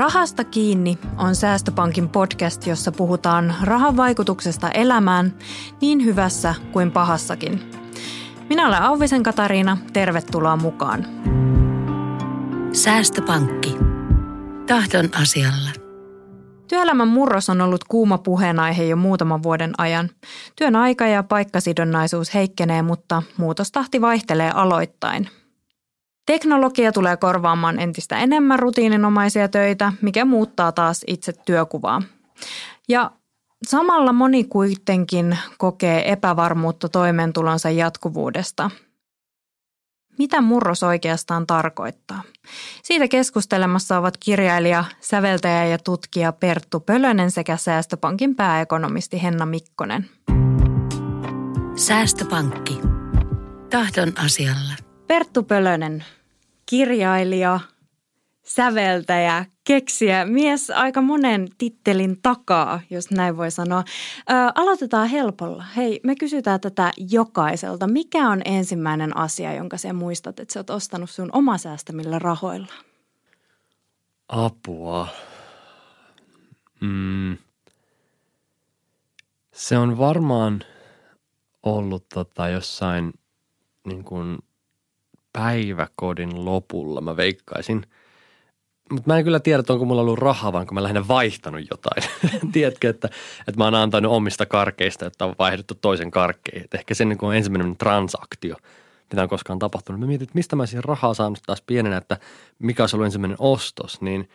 Rahasta kiinni on Säästöpankin podcast, jossa puhutaan rahan vaikutuksesta elämään niin hyvässä kuin pahassakin. Minä olen Auvisen Katariina, tervetuloa mukaan. Säästöpankki. Tahdon asialla. Työelämän murros on ollut kuuma puheenaihe jo muutaman vuoden ajan. Työn aika ja paikkasidonnaisuus heikkenee, mutta muutostahti vaihtelee aloittain – Teknologia tulee korvaamaan entistä enemmän rutiininomaisia töitä, mikä muuttaa taas itse työkuvaa. Ja samalla moni kuitenkin kokee epävarmuutta toimeentulonsa jatkuvuudesta. Mitä murros oikeastaan tarkoittaa? Siitä keskustelemassa ovat kirjailija, säveltäjä ja tutkija Perttu Pölönen sekä Säästöpankin pääekonomisti Henna Mikkonen. Säästöpankki. Tahdon asialla. Perttu Pölönen, kirjailija, säveltäjä, keksiä, mies aika monen tittelin takaa, jos näin voi sanoa. Ö, aloitetaan helpolla. Hei, me kysytään tätä jokaiselta. Mikä on ensimmäinen asia, jonka sä muistat, että sä oot ostanut sun oma säästämillä rahoilla? Apua. Mm. Se on varmaan ollut tota jossain niin kuin – päiväkodin lopulla, mä veikkaisin. Mutta mä en kyllä tiedä, että onko mulla ollut rahaa, vaan kun mä lähinnä vaihtanut jotain. Tiedätkö, että, että mä oon antanut omista karkeista, että on vaihdettu toisen karkkeihin. Että ehkä se niin on ensimmäinen transaktio, mitä on koskaan tapahtunut. Mä mietin, että mistä mä siihen rahaa saanut taas pienenä, että mikä olisi ollut ensimmäinen ostos, niin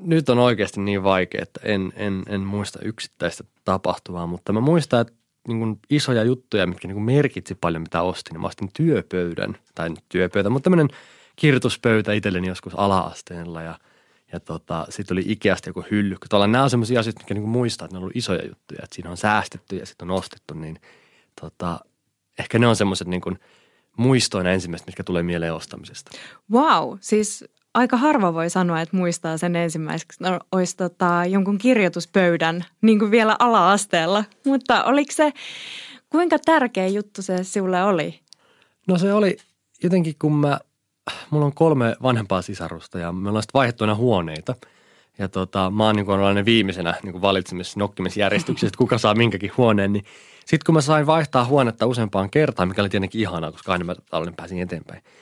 nyt on oikeasti niin vaikea, että en, en, en muista yksittäistä tapahtumaa, mutta mä muistan, että niin kuin isoja juttuja, mitkä niin kuin merkitsi paljon, mitä ostin. Mä ostin työpöydän, tai työpöytä, mutta tämmöinen kirjoituspöytä itselleni joskus ala-asteella ja, ja tota, sitten oli Ikeasta joku hylly. Tuolla nämä on sellaisia asioita, mitkä niin kuin muistaa, että ne on ollut isoja juttuja, että siinä on säästetty ja sitten on ostettu, niin tota, ehkä ne on semmoiset niin kuin muistoina ensimmäiset, mitkä tulee mieleen ostamisesta. Wow, siis aika harva voi sanoa, että muistaa sen ensimmäiseksi, no, olisi tota, jonkun kirjoituspöydän niin kuin vielä ala-asteella. Mutta oliko se, kuinka tärkeä juttu se sinulle oli? No se oli jotenkin, kun mä, mulla on kolme vanhempaa sisarusta ja me ollaan sitten huoneita. Ja tota, mä oon niin viimeisenä niin kuin valitsemisessa nokkimisjärjestyksessä, että kuka saa minkäkin huoneen. Niin sitten kun mä sain vaihtaa huonetta useampaan kertaan, mikä oli tietenkin ihanaa, koska aina mä pääsin eteenpäin –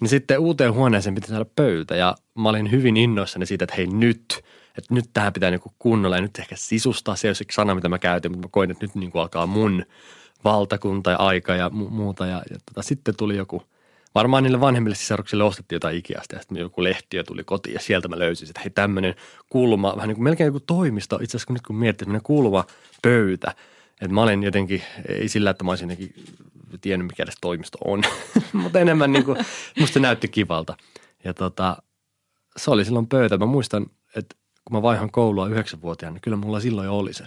niin sitten uuteen huoneeseen piti saada pöytä ja mä olin hyvin innoissani siitä, että hei nyt, että nyt tähän pitää niin kunnolla ja nyt ehkä sisustaa. Se ei sana, mitä mä käytin, mutta mä koin, että nyt niin kuin alkaa mun valtakunta ja aika ja mu- muuta. Ja, ja tota, sitten tuli joku, varmaan niille vanhemmille sisaruksille ostettiin jotain Ikeasta ja sitten joku lehtiö tuli kotiin ja sieltä mä löysin, että hei tämmöinen kulma, vähän niin kuin melkein joku toimisto. Itse asiassa kun nyt kun miettii, että kulma pöytä, että mä olin jotenkin, ei sillä, että mä olisin jotenkin tiennyt, mikä edes toimisto on, mutta enemmän niin kuin, musta se näytti kivalta. Ja tota, se oli silloin pöytä. Mä muistan, että kun mä vaihan koulua yhdeksänvuotiaana, niin kyllä mulla silloin jo oli se.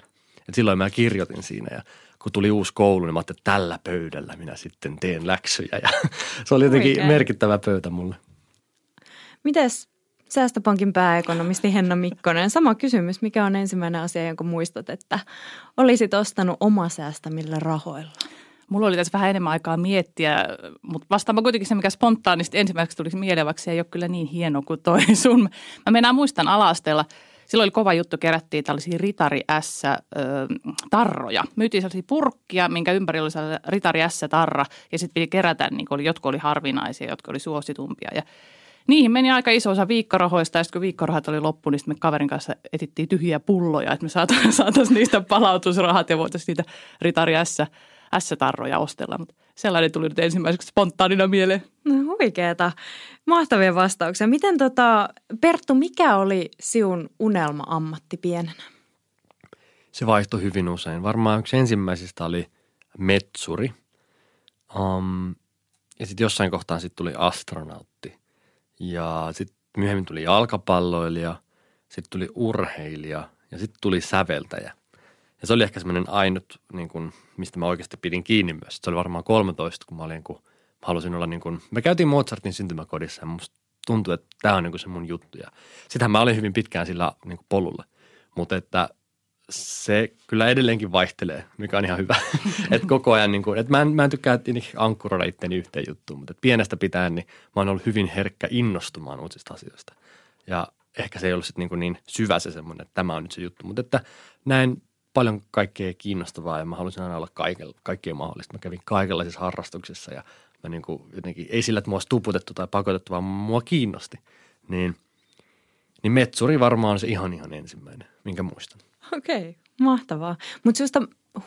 Et silloin mä kirjoitin siinä ja kun tuli uusi koulu, niin mä ajattelin, että tällä pöydällä minä sitten teen läksyjä. Ja se oli jotenkin Oikein. merkittävä pöytä mulle. Mites Säästöpankin pääekonomisti Henna Mikkonen. Sama kysymys, mikä on ensimmäinen asia, jonka muistat, että olisit ostanut oma säästämillä rahoilla? Mulla oli tässä vähän enemmän aikaa miettiä, mutta vastaanpa kuitenkin se, mikä spontaanisti ensimmäiseksi tuli mieleväksi, ei ole kyllä niin hieno kuin toi sun. Mä mennään muistan alasteella, silloin oli kova juttu, kerättiin tällaisia Ritari S-tarroja. Myytiin sellaisia purkkia, minkä ympärillä oli Ritari S-tarra ja sitten piti kerätä, niin oli, jotkut oli harvinaisia, jotka oli suositumpia. Ja Niihin meni aika iso osa viikkorahoista. Ja sitten kun viikkorahat oli loppu, niin me kaverin kanssa etittiin tyhjiä pulloja, että me saataisiin niistä palautusrahat ja voitaisiin niitä Ritari S S-tarroja ostella, mutta sellainen tuli nyt ensimmäiseksi spontaanina mieleen. No huikeeta. Mahtavia vastauksia. Miten tota, Perttu, mikä oli sinun unelma-ammatti pienenä? Se vaihtoi hyvin usein. Varmaan yksi ensimmäisistä oli metsuri. Um, ja sitten jossain kohtaa sitten tuli astronautti. Ja sitten myöhemmin tuli jalkapalloilija, sitten tuli urheilija ja sitten tuli säveltäjä. Ja se oli ehkä semmoinen ainut, niin kuin, mistä mä oikeasti pidin kiinni myös. Se oli varmaan 13, kun mä olin, kun mä halusin olla niin kuin, me käytiin Mozartin syntymäkodissa ja musta tuntui, että tämä on niin kuin se mun juttu. Ja sitähän mä olin hyvin pitkään sillä niin kuin polulla. Mutta että se kyllä edelleenkin vaihtelee, mikä on ihan hyvä. että koko ajan, niin kuin, että mä en, mä en tykkää ankkuroida itteni yhteen juttuun, mutta että pienestä pitäen niin mä oon ollut hyvin herkkä innostumaan uusista asioista. Ja ehkä se ei ollut sit niin, niin syvä se semmoinen, että tämä on nyt se juttu. Mutta että näin paljon kaikkea kiinnostavaa ja mä halusin aina olla kaiken, kaikkien mahdollista. Mä kävin kaikenlaisissa harrastuksissa ja mä niin kuin jotenkin, ei sillä, että mua olisi tuputettu tai pakotettu, vaan mua kiinnosti. Niin, niin metsuri varmaan on se ihan ihan ensimmäinen, minkä muistan. Okei, okay, mahtavaa. Mutta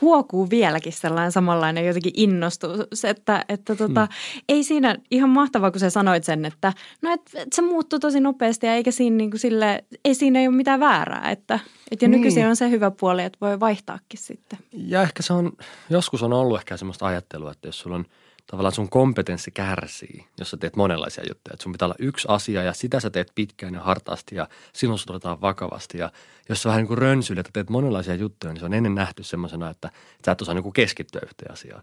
huokuu vieläkin sellainen samanlainen jotenkin innostus, että, että tota, hmm. ei siinä ihan mahtavaa, kun sä sanoit sen, että no et, et se muuttuu tosi nopeasti ja eikä siinä niin kuin sille, ei siinä ei ole mitään väärää, että et ja niin. nykyisin on se hyvä puoli, että voi vaihtaakin sitten. Ja ehkä se on, joskus on ollut ehkä semmoista ajattelua, että jos sulla on – tavallaan sun kompetenssi kärsii, jos sä teet monenlaisia juttuja. Et sun pitää olla yksi asia ja sitä sä teet pitkään ja hartaasti ja silloin sut otetaan vakavasti. Ja jos sä vähän niin kuin rönsyilet, että teet monenlaisia juttuja, niin se on ennen nähty semmoisena, että sä et osaa niin kuin keskittyä yhteen asiaan.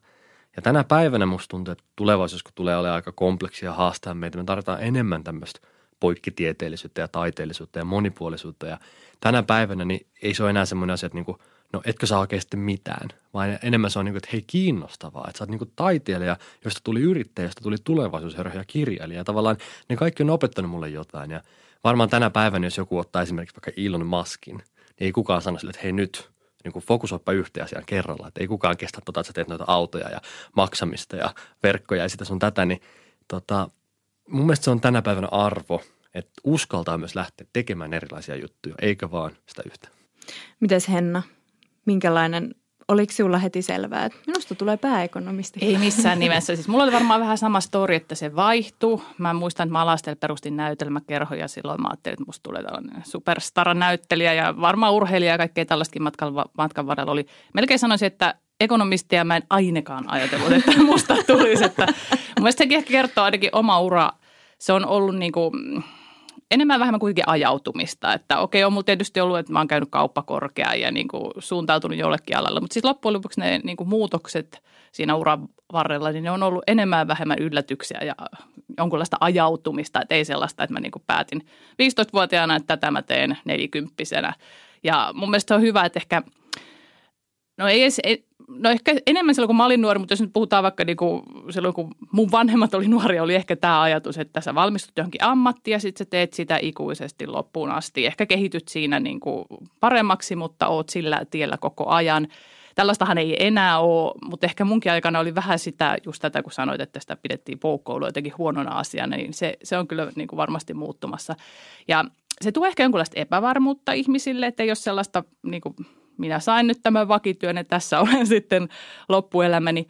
Ja tänä päivänä musta tuntuu, että tulevaisuus, kun tulee olemaan aika kompleksia haastaa meitä, me tarvitaan enemmän tämmöistä poikkitieteellisyyttä ja taiteellisuutta ja monipuolisuutta. Ja tänä päivänä niin ei se ole enää semmoinen asia, että niin kuin – no etkö saa oikeasti mitään, vaan enemmän se on niin kuin, että hei kiinnostavaa, että sä oot niin kuin taiteilija, josta tuli yrittäjä, josta tuli tulevaisuusherra ja kirjailija. Ja tavallaan ne kaikki on opettanut mulle jotain ja varmaan tänä päivänä, jos joku ottaa esimerkiksi vaikka Elon Muskin, niin ei kukaan sano sille, että hei nyt, niin kuin fokusoipa yhteen asiaan kerralla. Että ei kukaan kestä tota, että sä teet noita autoja ja maksamista ja verkkoja ja sitä sun tätä, niin tota, mun mielestä se on tänä päivänä arvo, että uskaltaa myös lähteä tekemään erilaisia juttuja, eikä vaan sitä yhtä. Mites Henna? Minkälainen Oliko sinulla heti selvää, että minusta tulee pääekonomisti? Ei missään nimessä. Siis mulla oli varmaan vähän sama story, että se vaihtui. Mä muistan, että mä alastel perustin näytelmäkerho ja silloin mä ajattelin, että musta tulee tällainen superstara näyttelijä ja varmaan urheilija ja kaikkea tällaistakin matkan, matkan varrella oli. Melkein sanoisin, että ekonomistia mä en ainakaan ajatellut, että musta tulisi. Että mun mielestä sekin ehkä kertoo ainakin oma ura. Se on ollut niin kuin, enemmän vähemmän kuitenkin ajautumista. Että okei, on mulla tietysti ollut, että mä oon käynyt kauppakorkeaa ja niin kuin suuntautunut jollekin alalle. Mutta sitten loppujen lopuksi ne niin kuin muutokset siinä uran varrella, niin ne on ollut enemmän vähemmän yllätyksiä ja jonkunlaista ajautumista. Että ei sellaista, että mä niin kuin päätin 15-vuotiaana, että tätä mä teen nelikymppisenä. Ja mun mielestä on hyvä, että ehkä, no ei edes, no ehkä enemmän silloin, kun mä olin nuori, mutta jos nyt puhutaan vaikka niin kuin silloin, kun mun vanhemmat oli nuoria, oli ehkä tämä ajatus, että sä valmistut johonkin ammattiin ja sitten sä teet sitä ikuisesti loppuun asti. Ehkä kehityt siinä niin kuin paremmaksi, mutta oot sillä tiellä koko ajan. Tällaistahan ei enää ole, mutta ehkä munkin aikana oli vähän sitä, just tätä kun sanoit, että sitä pidettiin poukkoilua jotenkin huonona asiana, niin se, se on kyllä niin kuin varmasti muuttumassa. Ja se tuo ehkä jonkunlaista epävarmuutta ihmisille, että ei ole sellaista niin kuin minä sain nyt tämän vakityön ja tässä olen sitten loppuelämäni.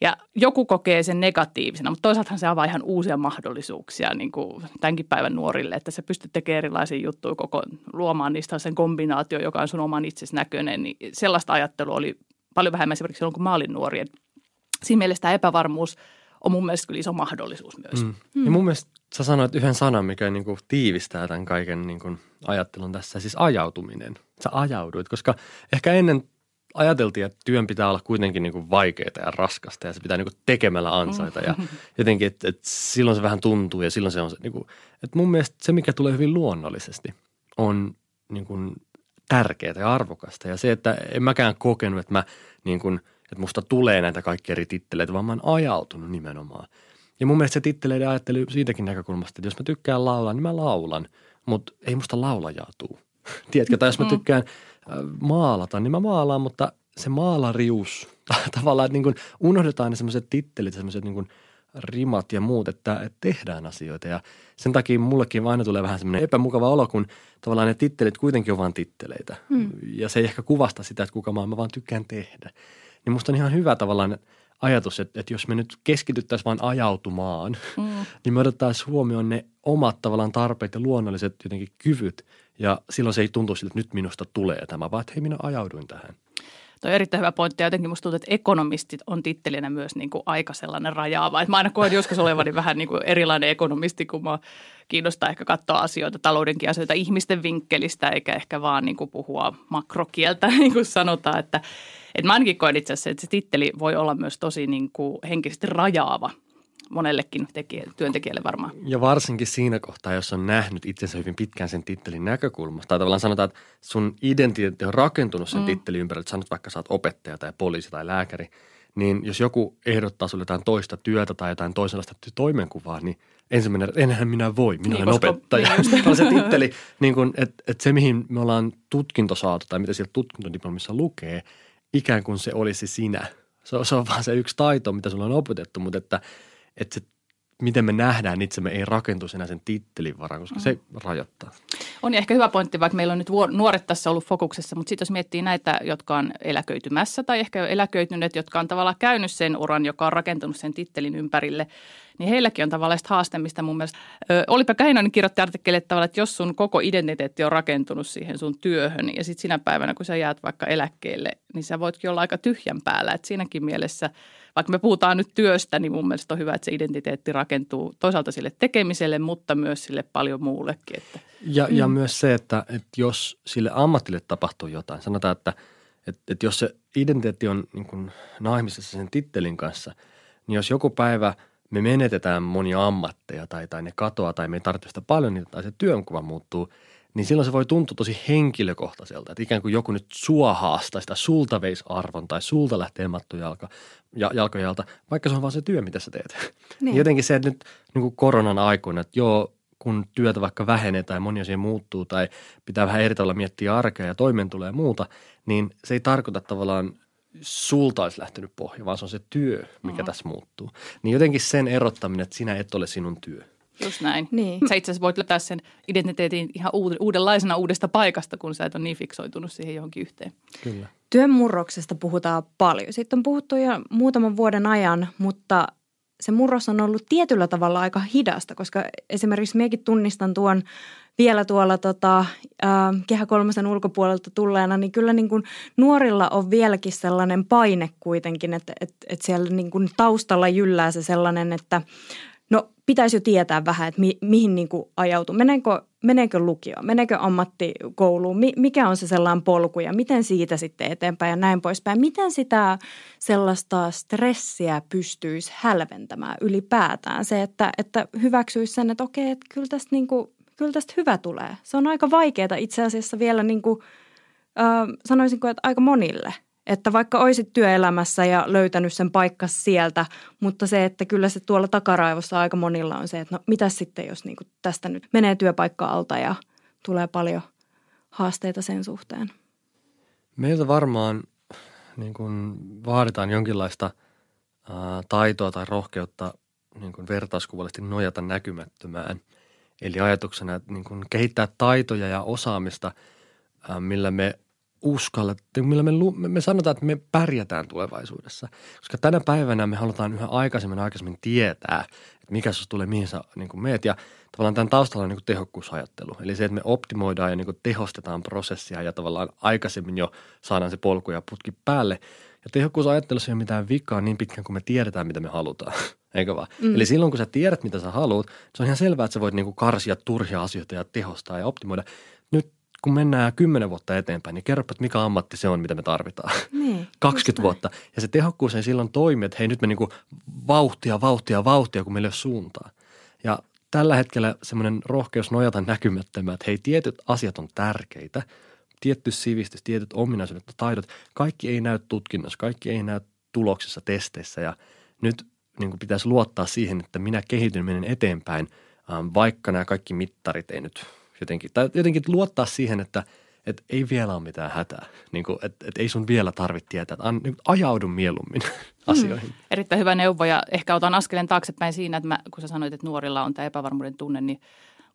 Ja joku kokee sen negatiivisena, mutta toisaalta se avaa ihan uusia mahdollisuuksia niin kuin tämänkin päivän nuorille, että sä pystyt tekemään erilaisia juttuja, koko, luomaan niistä sen kombinaatio, joka on sun oman itsesi näköinen. Niin sellaista ajattelua oli paljon vähemmän esimerkiksi silloin, kun mä olin nuori. Siinä mielessä tämä epävarmuus on mun mielestä kyllä iso mahdollisuus myös. Mm. Mm. Ja mun mielestä sä sanoit yhden sanan, mikä niin kuin tiivistää tämän kaiken niin kuin ajattelun tässä, siis ajautuminen. Sä ajauduit, koska ehkä ennen ajateltiin, että työn pitää olla kuitenkin niin kuin vaikeaa ja raskasta ja se pitää niin kuin tekemällä ansaita ja jotenkin, että, että silloin se vähän tuntuu ja silloin se on se, niin kuin, että mun mielestä se, mikä tulee hyvin luonnollisesti, on niin kuin tärkeää ja arvokasta ja se, että en mäkään kokenut, että mä niin kuin, että musta tulee näitä kaikkia eri titteleitä, vaan mä oon ajautunut nimenomaan – ja mun mielestä se titteleiden ajattelu siitäkin näkökulmasta, että jos mä tykkään laulaa, niin mä laulan, mutta ei musta laulajaa tuu. Tiedätkö, tai jos mä mm. tykkään äh, maalata, niin mä maalaan, mutta se maalarius, tavallaan, että niin kuin unohdetaan ne semmoiset tittelit, semmoiset niin rimat ja muut, että, että tehdään asioita. Ja sen takia mullekin aina tulee vähän semmoinen epämukava olo, kun tavallaan ne tittelit kuitenkin on vain titteleitä. Mm. Ja se ei ehkä kuvasta sitä, että kuka mä, mä vaan tykkään tehdä. Niin musta on ihan hyvä tavallaan – ajatus, että, että jos me nyt keskityttäisiin vain ajautumaan, mm. niin me otettaisiin huomioon ne omat tavallaan tarpeet ja luonnolliset jotenkin kyvyt. Ja silloin se ei tuntu siltä, että nyt minusta tulee tämä, vaan että hei minä ajauduin tähän. Tuo on erittäin hyvä pointti ja jotenkin musta tuntuu, että ekonomistit on tittelinä myös niin kuin aika sellainen rajaava. Että mä aina koen joskus olevani vähän niin kuin erilainen ekonomisti, kun mä kiinnostaa ehkä katsoa asioita, taloudenkin asioita ihmisten vinkkelistä, eikä ehkä vaan niin kuin puhua makrokieltä, niin kuin sanotaan. Että, että mä ainakin koen itse asiassa, että se titteli voi olla myös tosi niin kuin henkisesti rajaava monellekin tekijä, työntekijälle varmaan. Ja varsinkin siinä kohtaa, jos on nähnyt itsensä hyvin pitkään sen tittelin näkökulmasta. Tai tavallaan sanotaan, että sun identiteetti on rakentunut sen mm. tittelin ympärille. Sanot vaikka sä oot opettaja tai poliisi tai lääkäri. niin jos joku ehdottaa sulle jotain toista työtä tai jotain toisenlaista toimenkuvaa, niin ensimmäinen, enhän minä voi, minä Niin, olen koska- opettaja. niin se titteli, niin kuin, että, että se mihin me ollaan tutkinto saatu tai mitä siellä tutkintodiplomissa lukee, ikään kuin se olisi sinä. Se on, se on vaan se yksi taito, mitä sulla on opetettu, mutta että, että se, miten me nähdään itsemme ei rakentuisi enää sen tittelin varaan, koska se rajoittaa. On ehkä hyvä pointti, vaikka meillä on nyt nuoret tässä ollut fokuksessa, mutta sitten jos miettii näitä, jotka on eläköitymässä tai ehkä jo eläköityneet, jotka on tavallaan käynyt sen uran, joka on rakentunut sen tittelin ympärille, niin heilläkin on tavallaan haaste, mistä mun mielestä ö, Oli-Pekka Heinonen kirjoitti artikkelille että tavallaan, että jos sun koko identiteetti on rakentunut siihen sun työhön ja sitten sinä päivänä, kun sä jäät vaikka eläkkeelle, niin sä voitkin olla aika tyhjän päällä. Et siinäkin mielessä, vaikka me puhutaan nyt työstä, niin mun mielestä on hyvä, että se identiteetti rakentuu toisaalta sille tekemiselle, mutta myös sille paljon muullekin. Että Ja, mm. ja myös se, että, että jos sille ammatille tapahtuu jotain, sanotaan, että, että, että jos se identiteetti on niin kuin naimisessa sen tittelin kanssa, niin jos joku päivä me menetetään monia ammatteja tai, tai ne katoaa tai me ei tarvitse sitä paljon niitä tai se työnkuva muuttuu, niin silloin se voi tuntua tosi henkilökohtaiselta, että ikään kuin joku nyt sua haastaa sitä sulta veisi arvon tai sulta lähtee matto jalka, ja, jalkojalta, vaikka se on vaan se työ, mitä sä teet. Niin. Jotenkin se, että nyt niin kuin koronan aikoina, että joo, kun työtä vaikka vähenee tai moni asia muuttuu tai pitää vähän eri tavalla miettiä arkea ja toimeentuloa ja muuta, niin se ei tarkoita tavallaan sulta olisi lähtenyt pohja, vaan se on se työ, mikä mm. tässä muuttuu. Niin jotenkin sen erottaminen, että sinä et ole sinun työ. Just näin. Niin. Sä itse asiassa voit löytää sen identiteetin ihan uud- uudenlaisena uudesta paikasta, kun sä et ole niin fiksoitunut siihen johonkin yhteen. Kyllä. Työn murroksesta puhutaan paljon. Sitten on puhuttu jo muutaman vuoden ajan, mutta se murros on ollut tietyllä tavalla aika hidasta, koska esimerkiksi minäkin tunnistan tuon vielä tuolla tota, äh, Kehä kolmosen ulkopuolelta tulleena, niin kyllä niin kuin nuorilla on vieläkin sellainen paine kuitenkin, että, että, että siellä niin kuin taustalla jyllää se sellainen, että pitäisi jo tietää vähän, että mi, mihin niin kuin ajautuu. Meneekö, meneekö lukio, meneekö ammattikouluun, mi, mikä on se sellainen polku ja miten siitä sitten eteenpäin ja näin poispäin. Miten sitä sellaista stressiä pystyisi hälventämään ylipäätään? Se, että, että hyväksyisi sen, että okei, että kyllä tästä, niin kuin, kyllä tästä hyvä tulee. Se on aika vaikeaa itse asiassa vielä niin kuin, äh, sanoisinko, että aika monille – että vaikka olisit työelämässä ja löytänyt sen paikkas sieltä, mutta se, että kyllä se tuolla takaraivossa aika monilla on se, että no mitä sitten, jos niin tästä nyt menee työpaikka alta ja tulee paljon haasteita sen suhteen. Meiltä varmaan niin kuin vaaditaan jonkinlaista ää, taitoa tai rohkeutta niin kuin vertauskuvallisesti nojata näkymättömään. Eli ajatuksena, että niin kuin kehittää taitoja ja osaamista, ää, millä me uskallettiin, millä me, me, me sanotaan, että me pärjätään tulevaisuudessa. Koska tänä päivänä me halutaan yhä aikaisemmin aikaisemmin tietää, että mikä sinusta tulee, mihin sä niin kuin meet. Ja tavallaan tämän taustalla on niin kuin tehokkuusajattelu. Eli se, että me optimoidaan ja niin kuin tehostetaan prosessia ja tavallaan aikaisemmin jo saadaan se polku ja putki päälle. Ja tehokkuusajattelussa ei ole mitään vikaa niin pitkään, kun me tiedetään, mitä me halutaan. Eikö vaan? Mm. Eli silloin, kun sä tiedät, mitä sä haluat, se on ihan selvää, että sä voit niin kuin karsia turhia asioita ja tehostaa ja optimoida. Kun mennään kymmenen vuotta eteenpäin, niin kerropa, että mikä ammatti se on, mitä me tarvitaan. Niin, 20 vuotta. Ja se tehokkuus ei silloin toimi, että hei nyt me niinku vauhtia, vauhtia, vauhtia, kun meillä ei ole suuntaa. Ja tällä hetkellä semmoinen rohkeus nojata näkymättömään, että hei tietyt asiat on tärkeitä, tietty sivistys, tietyt ominaisuudet ja taidot, kaikki ei näy tutkinnossa, kaikki ei näy tuloksissa, testeissä ja nyt niin kuin pitäisi luottaa siihen, että minä kehityn, menen eteenpäin, ähm, vaikka nämä kaikki mittarit ei nyt jotenkin, tai jotenkin luottaa siihen, että, että ei vielä ole mitään hätää, niin kuin, että, että ei sun vielä tarvitse tietää, että an, niin ajaudu mieluummin asioihin. Mm. Erittäin hyvä neuvo ja ehkä otan askeleen taaksepäin siinä, että mä, kun sä sanoit, että nuorilla on tämä epävarmuuden tunne, niin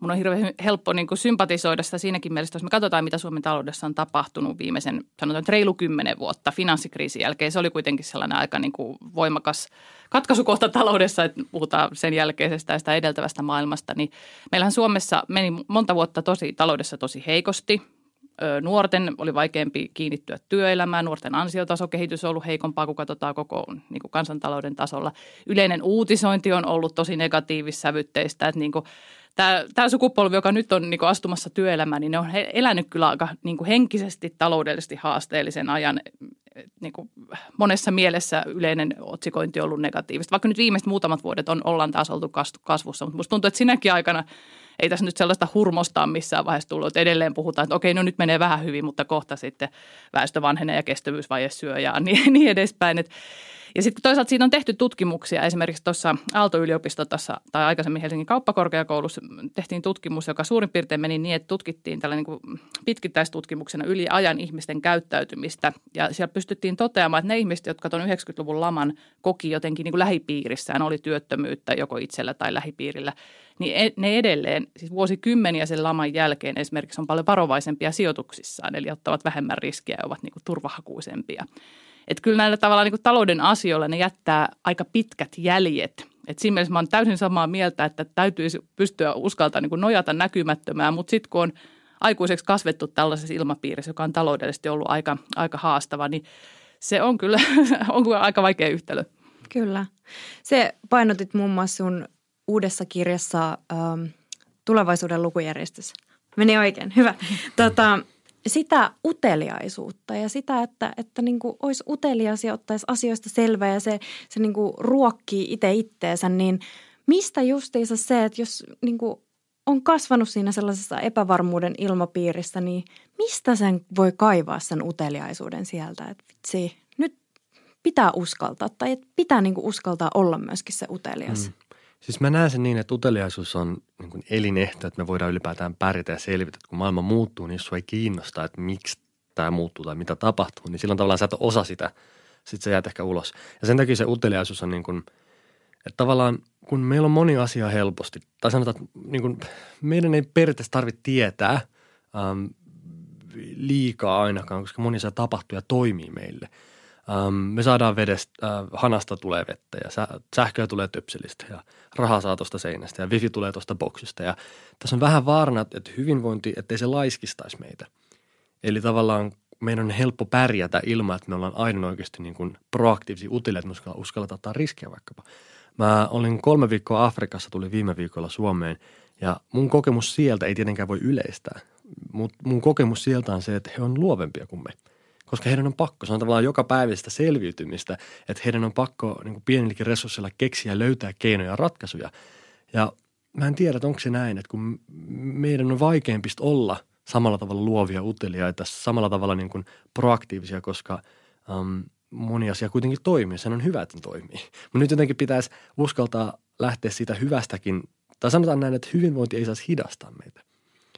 mun on hirveän helppo niin kuin sympatisoida sitä siinäkin mielessä, jos me katsotaan, mitä Suomen taloudessa on tapahtunut viimeisen, sanotaan reilu kymmenen vuotta finanssikriisin jälkeen. Se oli kuitenkin sellainen aika niin kuin voimakas katkaisukohta taloudessa, että puhutaan sen jälkeisestä ja sitä edeltävästä maailmasta. Niin meillähän Suomessa meni monta vuotta tosi taloudessa tosi heikosti. Nuorten oli vaikeampi kiinnittyä työelämään, nuorten ansiottasokehitys on ollut heikompaa, kun katsotaan koko niin kuin kansantalouden tasolla. Yleinen uutisointi on ollut tosi negatiivissävytteistä, että niin kuin tämä, tämä sukupolvi, joka nyt on niin kuin astumassa työelämään, niin ne on elänyt kyllä aika niin kuin henkisesti, taloudellisesti haasteellisen ajan. Niin kuin monessa mielessä yleinen otsikointi on ollut negatiivista. Vaikka nyt viimeiset muutamat vuodet on, ollaan taas oltu kasvussa, mutta musta tuntuu, että sinäkin aikana ei tässä nyt sellaista hurmosta missään vaiheessa tullut. Että edelleen puhutaan, että okei, no nyt menee vähän hyvin, mutta kohta sitten väestö vanhenee ja kestävyysvaje syö ja niin, niin edespäin. Että Ja sitten toisaalta siitä on tehty tutkimuksia. Esimerkiksi tuossa Aalto-yliopisto tuossa, tai aikaisemmin Helsingin kauppakorkeakoulussa tehtiin tutkimus, joka suurin piirtein meni niin, että tutkittiin tällainen niin pitkittäistutkimuksena yli ajan ihmisten käyttäytymistä. Ja siellä pystyttiin toteamaan, että ne ihmiset, jotka tuon 90-luvun laman koki jotenkin niin kuin lähipiirissään, oli työttömyyttä joko itsellä tai lähipiirillä, niin e, ne edelleen, siis vuosikymmeniä sen laman jälkeen esimerkiksi on paljon varovaisempia sijoituksissaan, eli ottavat vähemmän riskiä ja ovat niin kuin turvahakuisempia. Että kyllä näillä tavalla niin talouden asioilla ne jättää aika pitkät jäljet. Et siinä mielessä mä olen täysin samaa mieltä, että täytyisi pystyä uskaltaa niin nojata näkymättömään, mutta sitten kun on aikuiseksi kasvettu tällaisessa ilmapiirissä, joka on taloudellisesti ollut aika, aika haastava, niin se on kyllä on kyllä aika vaikea yhtälö. Kyllä. Se painotit muun muassa sun uudessa kirjassa ähm, Tulevaisuuden lukujärjestys. Meni oikein, hyvä. Tota, sitä uteliaisuutta ja sitä, että, että niin kuin olisi utelias ja ottaisi asioista selvää ja se, se niin kuin ruokkii itse itteensä, niin mistä justiinsa se, että jos niin kuin on kasvanut siinä sellaisessa epävarmuuden ilmapiirissä, niin mistä sen voi kaivaa sen uteliaisuuden sieltä, että vitsi, nyt pitää uskaltaa tai että pitää niin kuin uskaltaa olla myöskin se utelias. Mm. Siis mä näen sen niin, että uteliaisuus on niin kuin elinehto, että me voidaan ylipäätään pärjätä ja selvitä. Että kun maailma muuttuu, niin jos sua ei kiinnosta, että miksi tämä muuttuu tai mitä tapahtuu, niin silloin tavallaan sä et osa sitä. Sitten sä jäät ehkä ulos. Ja sen takia se uteliaisuus on niin kuin, että tavallaan kun meillä on moni asia helposti, tai sanotaan, että niin kuin, meidän ei periaatteessa tarvitse tietää ähm, liikaa ainakaan, koska moni asia tapahtuu ja toimii meille – Um, me saadaan vedestä, äh, hanasta tulee vettä ja sä, sähköä tulee töpselistä ja rahaa saa tuosta seinästä ja wifi tulee tuosta boksista. Ja tässä on vähän vaarana, että hyvinvointi, ettei se laiskistaisi meitä. Eli tavallaan meidän on helppo pärjätä ilman, että me ollaan aina oikeasti niin kuin proaktiivisia utille, että me uskalletaan ottaa riskejä vaikkapa. Mä olin kolme viikkoa Afrikassa, tuli viime viikolla Suomeen ja mun kokemus sieltä ei tietenkään voi yleistää. Mutta mun kokemus sieltä on se, että he on luovempia kuin me – koska heidän on pakko. Se on tavallaan joka päivästä selviytymistä, että heidän on pakko niin pienilläkin resursseilla keksiä ja löytää keinoja ja ratkaisuja. Ja mä en tiedä, että onko se näin, että kun meidän on vaikeampi olla samalla tavalla luovia uteliaita, samalla tavalla niin kuin proaktiivisia, koska um, moni asia kuitenkin toimii. Sen on hyvä, että toimii. Mutta nyt jotenkin pitäisi uskaltaa lähteä siitä hyvästäkin, tai sanotaan näin, että hyvinvointi ei saisi hidastaa meitä.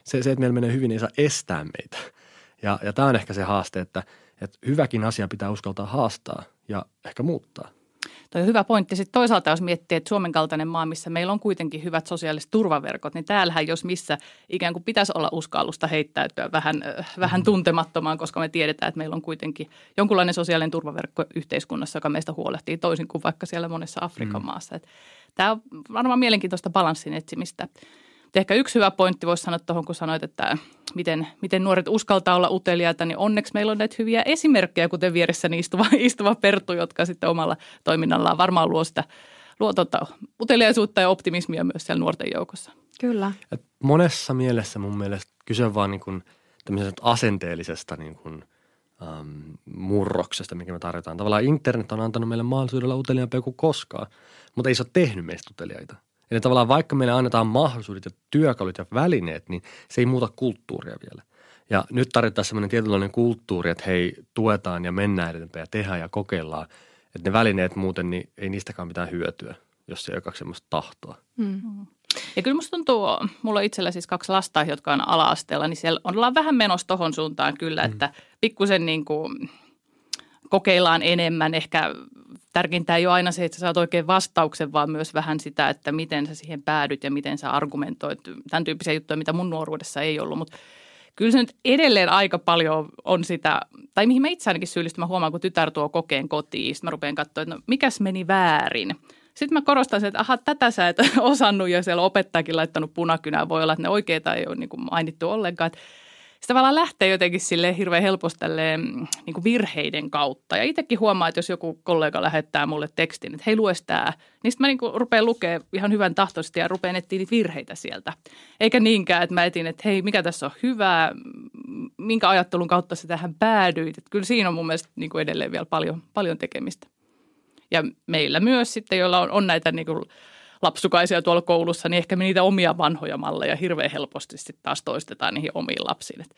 Se, se että meillä menee hyvin, ei saa estää meitä – ja, ja tämä on ehkä se haaste, että, että hyväkin asia pitää uskaltaa haastaa ja ehkä muuttaa. Tuo on hyvä pointti. Sitten toisaalta jos miettii, että Suomen kaltainen maa, missä meillä on kuitenkin hyvät sosiaaliset turvaverkot, niin täällähän jos missä ikään kuin pitäisi olla uskallusta heittäytyä vähän, vähän tuntemattomaan, koska me tiedetään, että meillä on kuitenkin jonkunlainen sosiaalinen turvaverkko yhteiskunnassa, joka meistä huolehtii toisin kuin vaikka siellä monessa Afrikan mm. maassa. Tämä on varmaan mielenkiintoista balanssin etsimistä. Ehkä yksi hyvä pointti voisi sanoa tuohon, kun sanoit, että miten, miten nuoret uskaltaa olla uteliaita, niin onneksi meillä on näitä hyviä esimerkkejä, kuten vieressäni istuva, istuva Perttu, jotka sitten omalla toiminnallaan varmaan luo sitä luo tota, uteliaisuutta ja optimismia myös siellä nuorten joukossa. Kyllä. Et monessa mielessä mun mielestä kyse on vaan niin kuin asenteellisesta niin kuin, ähm, murroksesta, mikä me tarjotaan. Tavallaan internet on antanut meille mahdollisuudella uteliaampia kuin koskaan, mutta ei se ole tehnyt meistä uteliaita. Eli tavallaan vaikka meille annetaan mahdollisuudet ja työkalut ja välineet, niin se ei muuta kulttuuria vielä. Ja nyt tarvitaan semmoinen tietynlainen kulttuuri, että hei, tuetaan ja mennään eteenpäin ja tehdään ja kokeillaan. Että ne välineet muuten, niin ei niistäkään mitään hyötyä, jos ei ole semmoista tahtoa. Mm. Ja kyllä musta tuntuu, mulla on itsellä siis kaksi lasta, jotka on ala-asteella, niin siellä ollaan vähän menossa tohon suuntaan kyllä, mm. että pikkusen niin kuin kokeillaan enemmän, ehkä tärkeintä ei ole aina se, että sä saat oikein vastauksen, vaan myös vähän sitä, että miten sä siihen päädyt ja miten sä argumentoit. Tämän tyyppisiä juttuja, mitä mun nuoruudessa ei ollut, mutta kyllä se nyt edelleen aika paljon on sitä, tai mihin mä itse ainakin syyllistyn, mä huomaan, kun tytär tuo kokeen kotiin, sitten mä rupean katsoa, että no mikäs meni väärin. Sitten mä korostan että aha, tätä sä et osannut ja siellä opettajakin laittanut punakynää. Voi olla, että ne oikeita ei ole niin mainittu ollenkaan. Että se tavallaan lähtee jotenkin sille hirveän helposti tälleen, mm, niin kuin virheiden kautta. Ja itsekin huomaa, että jos joku kollega lähettää mulle tekstin, että hei lues tämä, niin sitten mä niin rupean lukemaan ihan hyvän tahtoisesti ja rupean etsiä niitä virheitä sieltä. Eikä niinkään, että mä etin, että hei mikä tässä on hyvää, minkä ajattelun kautta sä tähän päädyit. Että kyllä siinä on mun mielestä niin kuin edelleen vielä paljon, paljon tekemistä. Ja meillä myös sitten, joilla on, on näitä niin kuin lapsukaisia tuolla koulussa, niin ehkä me niitä omia vanhoja malleja hirveän helposti sitten taas toistetaan niihin omiin lapsiin. Että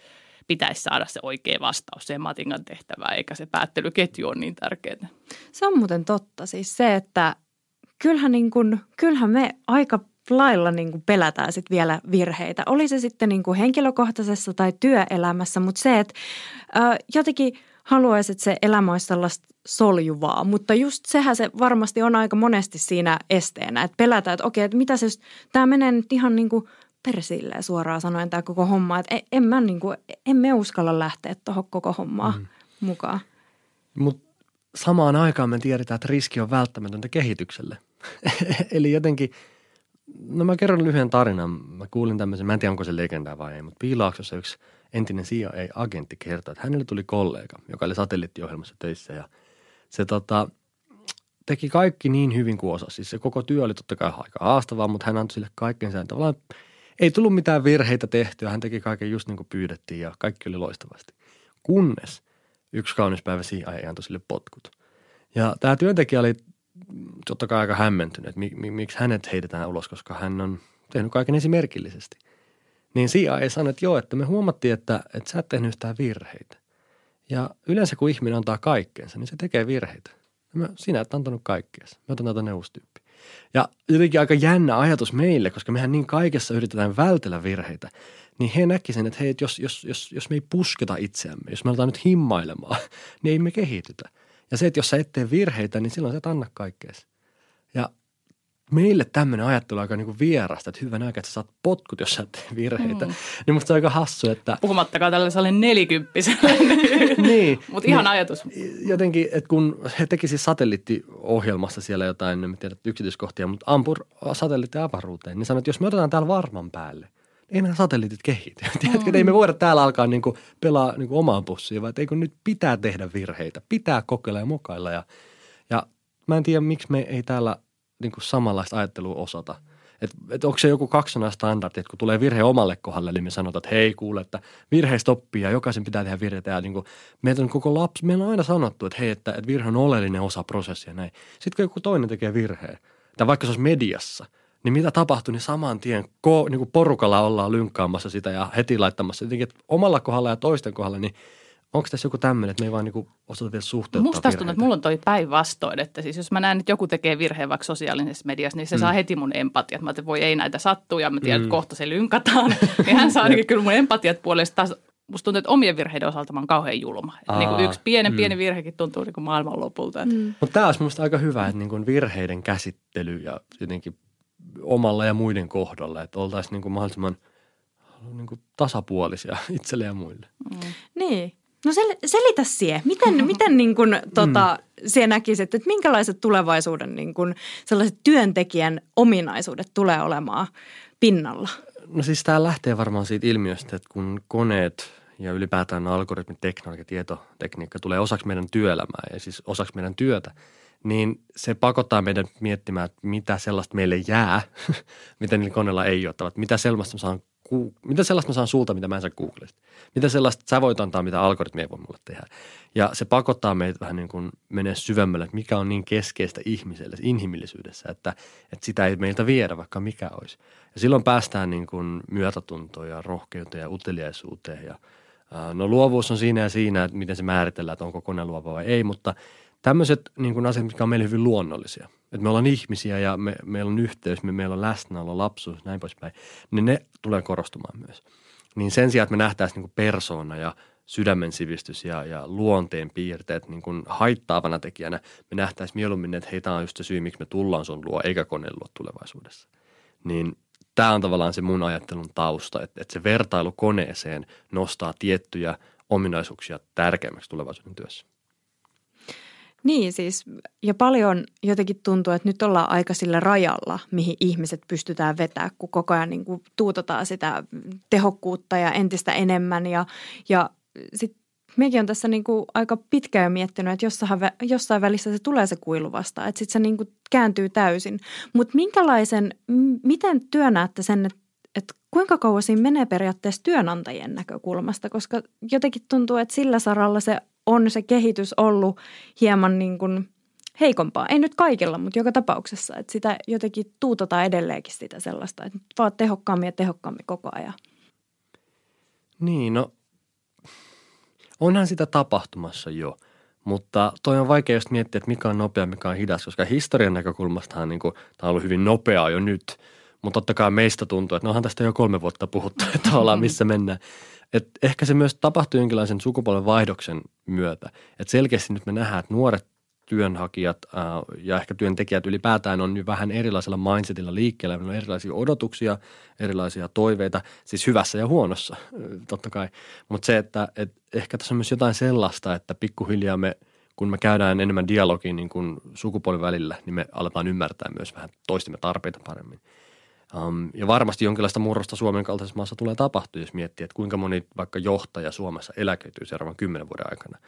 pitäisi saada se oikea vastaus siihen matingan tehtävään, eikä se päättelyketju ole niin tärkeää. Se on muuten totta. Siis se, että kyllähän, niin kuin, kyllähän me aika lailla niin kuin pelätään sit vielä virheitä. Oli se sitten niin kuin henkilökohtaisessa tai työelämässä, mutta se, että ö, jotenkin haluaisi, että se elämä olisi sellaista soljuvaa. Mutta just sehän se varmasti on aika monesti siinä esteenä, että pelätään, että okei, että mitä se, tämä menee nyt ihan niin kuin persilleen suoraan sanoen tämä koko homma. Että en, en mä niin kuin, en me uskalla lähteä tuohon koko hommaan mm. mukaan. Mutta samaan aikaan me tiedetään, että riski on välttämätöntä kehitykselle. Eli jotenkin, no mä kerron lyhyen tarinan. Mä kuulin tämmöisen, mä en tiedä onko se legendaa vai ei, mutta Piilaaksossa yksi entinen CIA-agentti kertoi, että hänelle tuli kollega, joka oli satelliittiohjelmassa töissä ja se tota, teki kaikki niin hyvin kuin osasi. Siis se koko työ oli totta kai aika haastavaa, mutta hän antoi sille kaikkensa. Tavallaan ei tullut mitään virheitä tehtyä, hän teki kaiken just niin kuin pyydettiin ja kaikki oli loistavasti. Kunnes yksi kaunis päivä CIA antoi sille potkut. Ja tämä työntekijä oli totta kai aika hämmentynyt, että miksi hänet heitetään ulos, koska hän on tehnyt kaiken esimerkillisesti. Niin CIA sanoi, että joo, että me huomattiin, että, että sä et tehnyt yhtään virheitä. Ja yleensä kun ihminen antaa kaikkeensa, niin se tekee virheitä. Ja mä, sinä et antanut kaikkeensa. Mä otan näitä neuvostyyppi. Ja jotenkin aika jännä ajatus meille, koska mehän niin kaikessa yritetään vältellä virheitä. Niin he näkisivät, että hei, jos, jos, jos, jos me ei pusketa itseämme, jos me aletaan nyt himmailemaan, niin ei me kehitytä. Ja se, että jos sä et tee virheitä, niin silloin sä et anna kaikkeesi. Ja meille tämmöinen ajattelu aika niin vierasta, että hyvän aikaa, että sä saat potkut, jos sä et tee virheitä. Mm. Niin musta se on aika hassu, että... Puhumattakaan tällaiselle nelikymppiselle. niin. Mutta ihan niin, ajatus. Jotenkin, että kun he teki siis satelliittiohjelmassa siellä jotain, en tiedä yksityiskohtia, mutta ampur satelliitti avaruuteen, niin sanoi, että jos me otetaan täällä varman päälle, ei nämä satelliitit kehity. Tiedätkö, mm. ei me voida täällä alkaa niin kuin pelaa niin kuin omaan pussiin, vaan eikö nyt pitää tehdä virheitä, pitää kokeilla ja mukailla. Ja, ja mä en tiedä, miksi me ei täällä niin kuin samanlaista ajattelua osata. Että et onko se joku kaksonainen standardi, että kun tulee virhe omalle kohdalle, niin me sanotaan, että hei kuule, että virheistä oppii ja jokaisen pitää tehdä virheitä. Ja niin kuin, meitä on koko lapsi, meillä on aina sanottu, että hei, että, että virhe on oleellinen osa prosessia näin. Sitten kun joku toinen tekee virheen, tai vaikka se olisi mediassa – niin mitä tapahtui, niin saman tien ko, niin kuin porukalla ollaan lynkkaamassa sitä ja heti laittamassa. Jotenkin, että omalla kohdalla ja toisten kohdalla, niin onko tässä joku tämmöinen, että me ei vaan niin osata vielä suhteuttaa Musta tuntuu, että mulla on toi päinvastoin, että siis jos mä näen, että joku tekee virheen vaikka sosiaalisessa mediassa, niin se mm. saa heti mun empatiat. Mä että voi ei näitä sattuu ja mä tiedän, mm. että kohta se lynkataan. niin hän saa ainakin kyllä mun empatiat puolesta taas musta tuntuu, että omien virheiden osalta mä oon kauhean julma. Aa, niin kuin yksi pienen mm. pieni virhekin tuntuu niin kuin maailman lopulta. Mm. Mutta tämä olisi musta aika hyvä, että niin kuin virheiden käsittely ja jotenkin omalla ja muiden kohdalla, että oltaisiin niin kuin mahdollisimman niin kuin tasapuolisia itselle ja muille. Mm. Niin. No sel, selitä sie. Miten, miten niin kuin, tota, mm. näkisit, että minkälaiset tulevaisuuden niin kuin, sellaiset työntekijän ominaisuudet tulee olemaan pinnalla? No siis tämä lähtee varmaan siitä ilmiöstä, että kun koneet ja ylipäätään algoritmit, teknologia, tietotekniikka tulee osaksi meidän työelämää ja siis osaksi meidän työtä – niin se pakottaa meidän miettimään, että mitä sellaista meille jää, mitä niillä koneilla ei ole. Mitä sellaista saan, mitä sellaista mä saan sulta, mitä mä en saa Googlesta. Mitä sellaista sä voit antaa, mitä algoritmi ei voi mulle tehdä. Ja se pakottaa meitä vähän niin kuin menee syvemmälle, että mikä on niin keskeistä ihmiselle, inhimillisyydessä, että, että sitä ei meiltä viedä, vaikka mikä olisi. Ja silloin päästään niin kuin myötätuntoon ja rohkeuteen ja uteliaisuuteen ja No luovuus on siinä ja siinä, että miten se määritellään, että onko kone luova vai ei, mutta tämmöiset niin kuin asiat, mitkä on meille hyvin luonnollisia. Että me ollaan ihmisiä ja me, meillä on yhteys, me, meillä on läsnäolo, lapsuus, näin poispäin, niin ne tulee korostumaan myös. Niin sen sijaan, että me nähtäisiin niin persoona ja sydämen sivistys ja, ja luonteen piirteet niin kuin haittaavana tekijänä, me nähtäisiin mieluummin, että hei, tämä on just se syy, miksi me tullaan sun luo, eikä koneen luo tulevaisuudessa. Niin tämä on tavallaan se mun ajattelun tausta, että, että se vertailu koneeseen nostaa tiettyjä ominaisuuksia tärkeämmäksi tulevaisuuden työssä. Niin siis, ja paljon jotenkin tuntuu, että nyt ollaan aika sillä rajalla, mihin ihmiset pystytään vetää, kun koko ajan niin kuin tuutotaan sitä tehokkuutta ja entistä enemmän. Ja, ja sitten mekin on tässä niin kuin aika pitkään jo miettinyt, että jossain, jossain välissä se tulee se kuilu vastaan, että sitten se niin kuin kääntyy täysin. Mutta minkälaisen, miten työ näette sen, että, että kuinka kauan siinä menee periaatteessa työnantajien näkökulmasta, koska jotenkin tuntuu, että sillä saralla se on se kehitys ollut hieman niin kuin heikompaa. Ei nyt kaikilla, mutta joka tapauksessa. Että sitä jotenkin tuutataan edelleenkin sitä sellaista, että vaan tehokkaammin ja tehokkaammin koko ajan. Niin, no onhan sitä tapahtumassa jo. Mutta toi on vaikea just miettiä, että mikä on nopea, mikä on hidas, koska historian näkökulmastahan niin kuin, tämä on ollut hyvin nopeaa jo nyt. Mutta totta kai meistä tuntuu, että no onhan tästä jo kolme vuotta puhuttu, että ollaan missä mennään. Et ehkä se myös tapahtuu jonkinlaisen sukupolven vaihdoksen myötä. Et selkeästi nyt me nähdään, että nuoret työnhakijat ää, ja ehkä työntekijät ylipäätään on nyt vähän erilaisella mindsetilla liikkeellä. Meillä on erilaisia odotuksia, erilaisia toiveita, siis hyvässä ja huonossa totta kai. Mutta se, että et ehkä tässä on myös jotain sellaista, että pikkuhiljaa me, kun me käydään enemmän dialogia niin sukupolven välillä, niin me aletaan ymmärtää myös vähän toistemme tarpeita paremmin. Um, ja varmasti jonkinlaista murrosta Suomen kaltaisessa maassa tulee tapahtua, jos miettii, että kuinka moni vaikka johtaja Suomessa eläköityy seuraavan kymmenen vuoden aikana.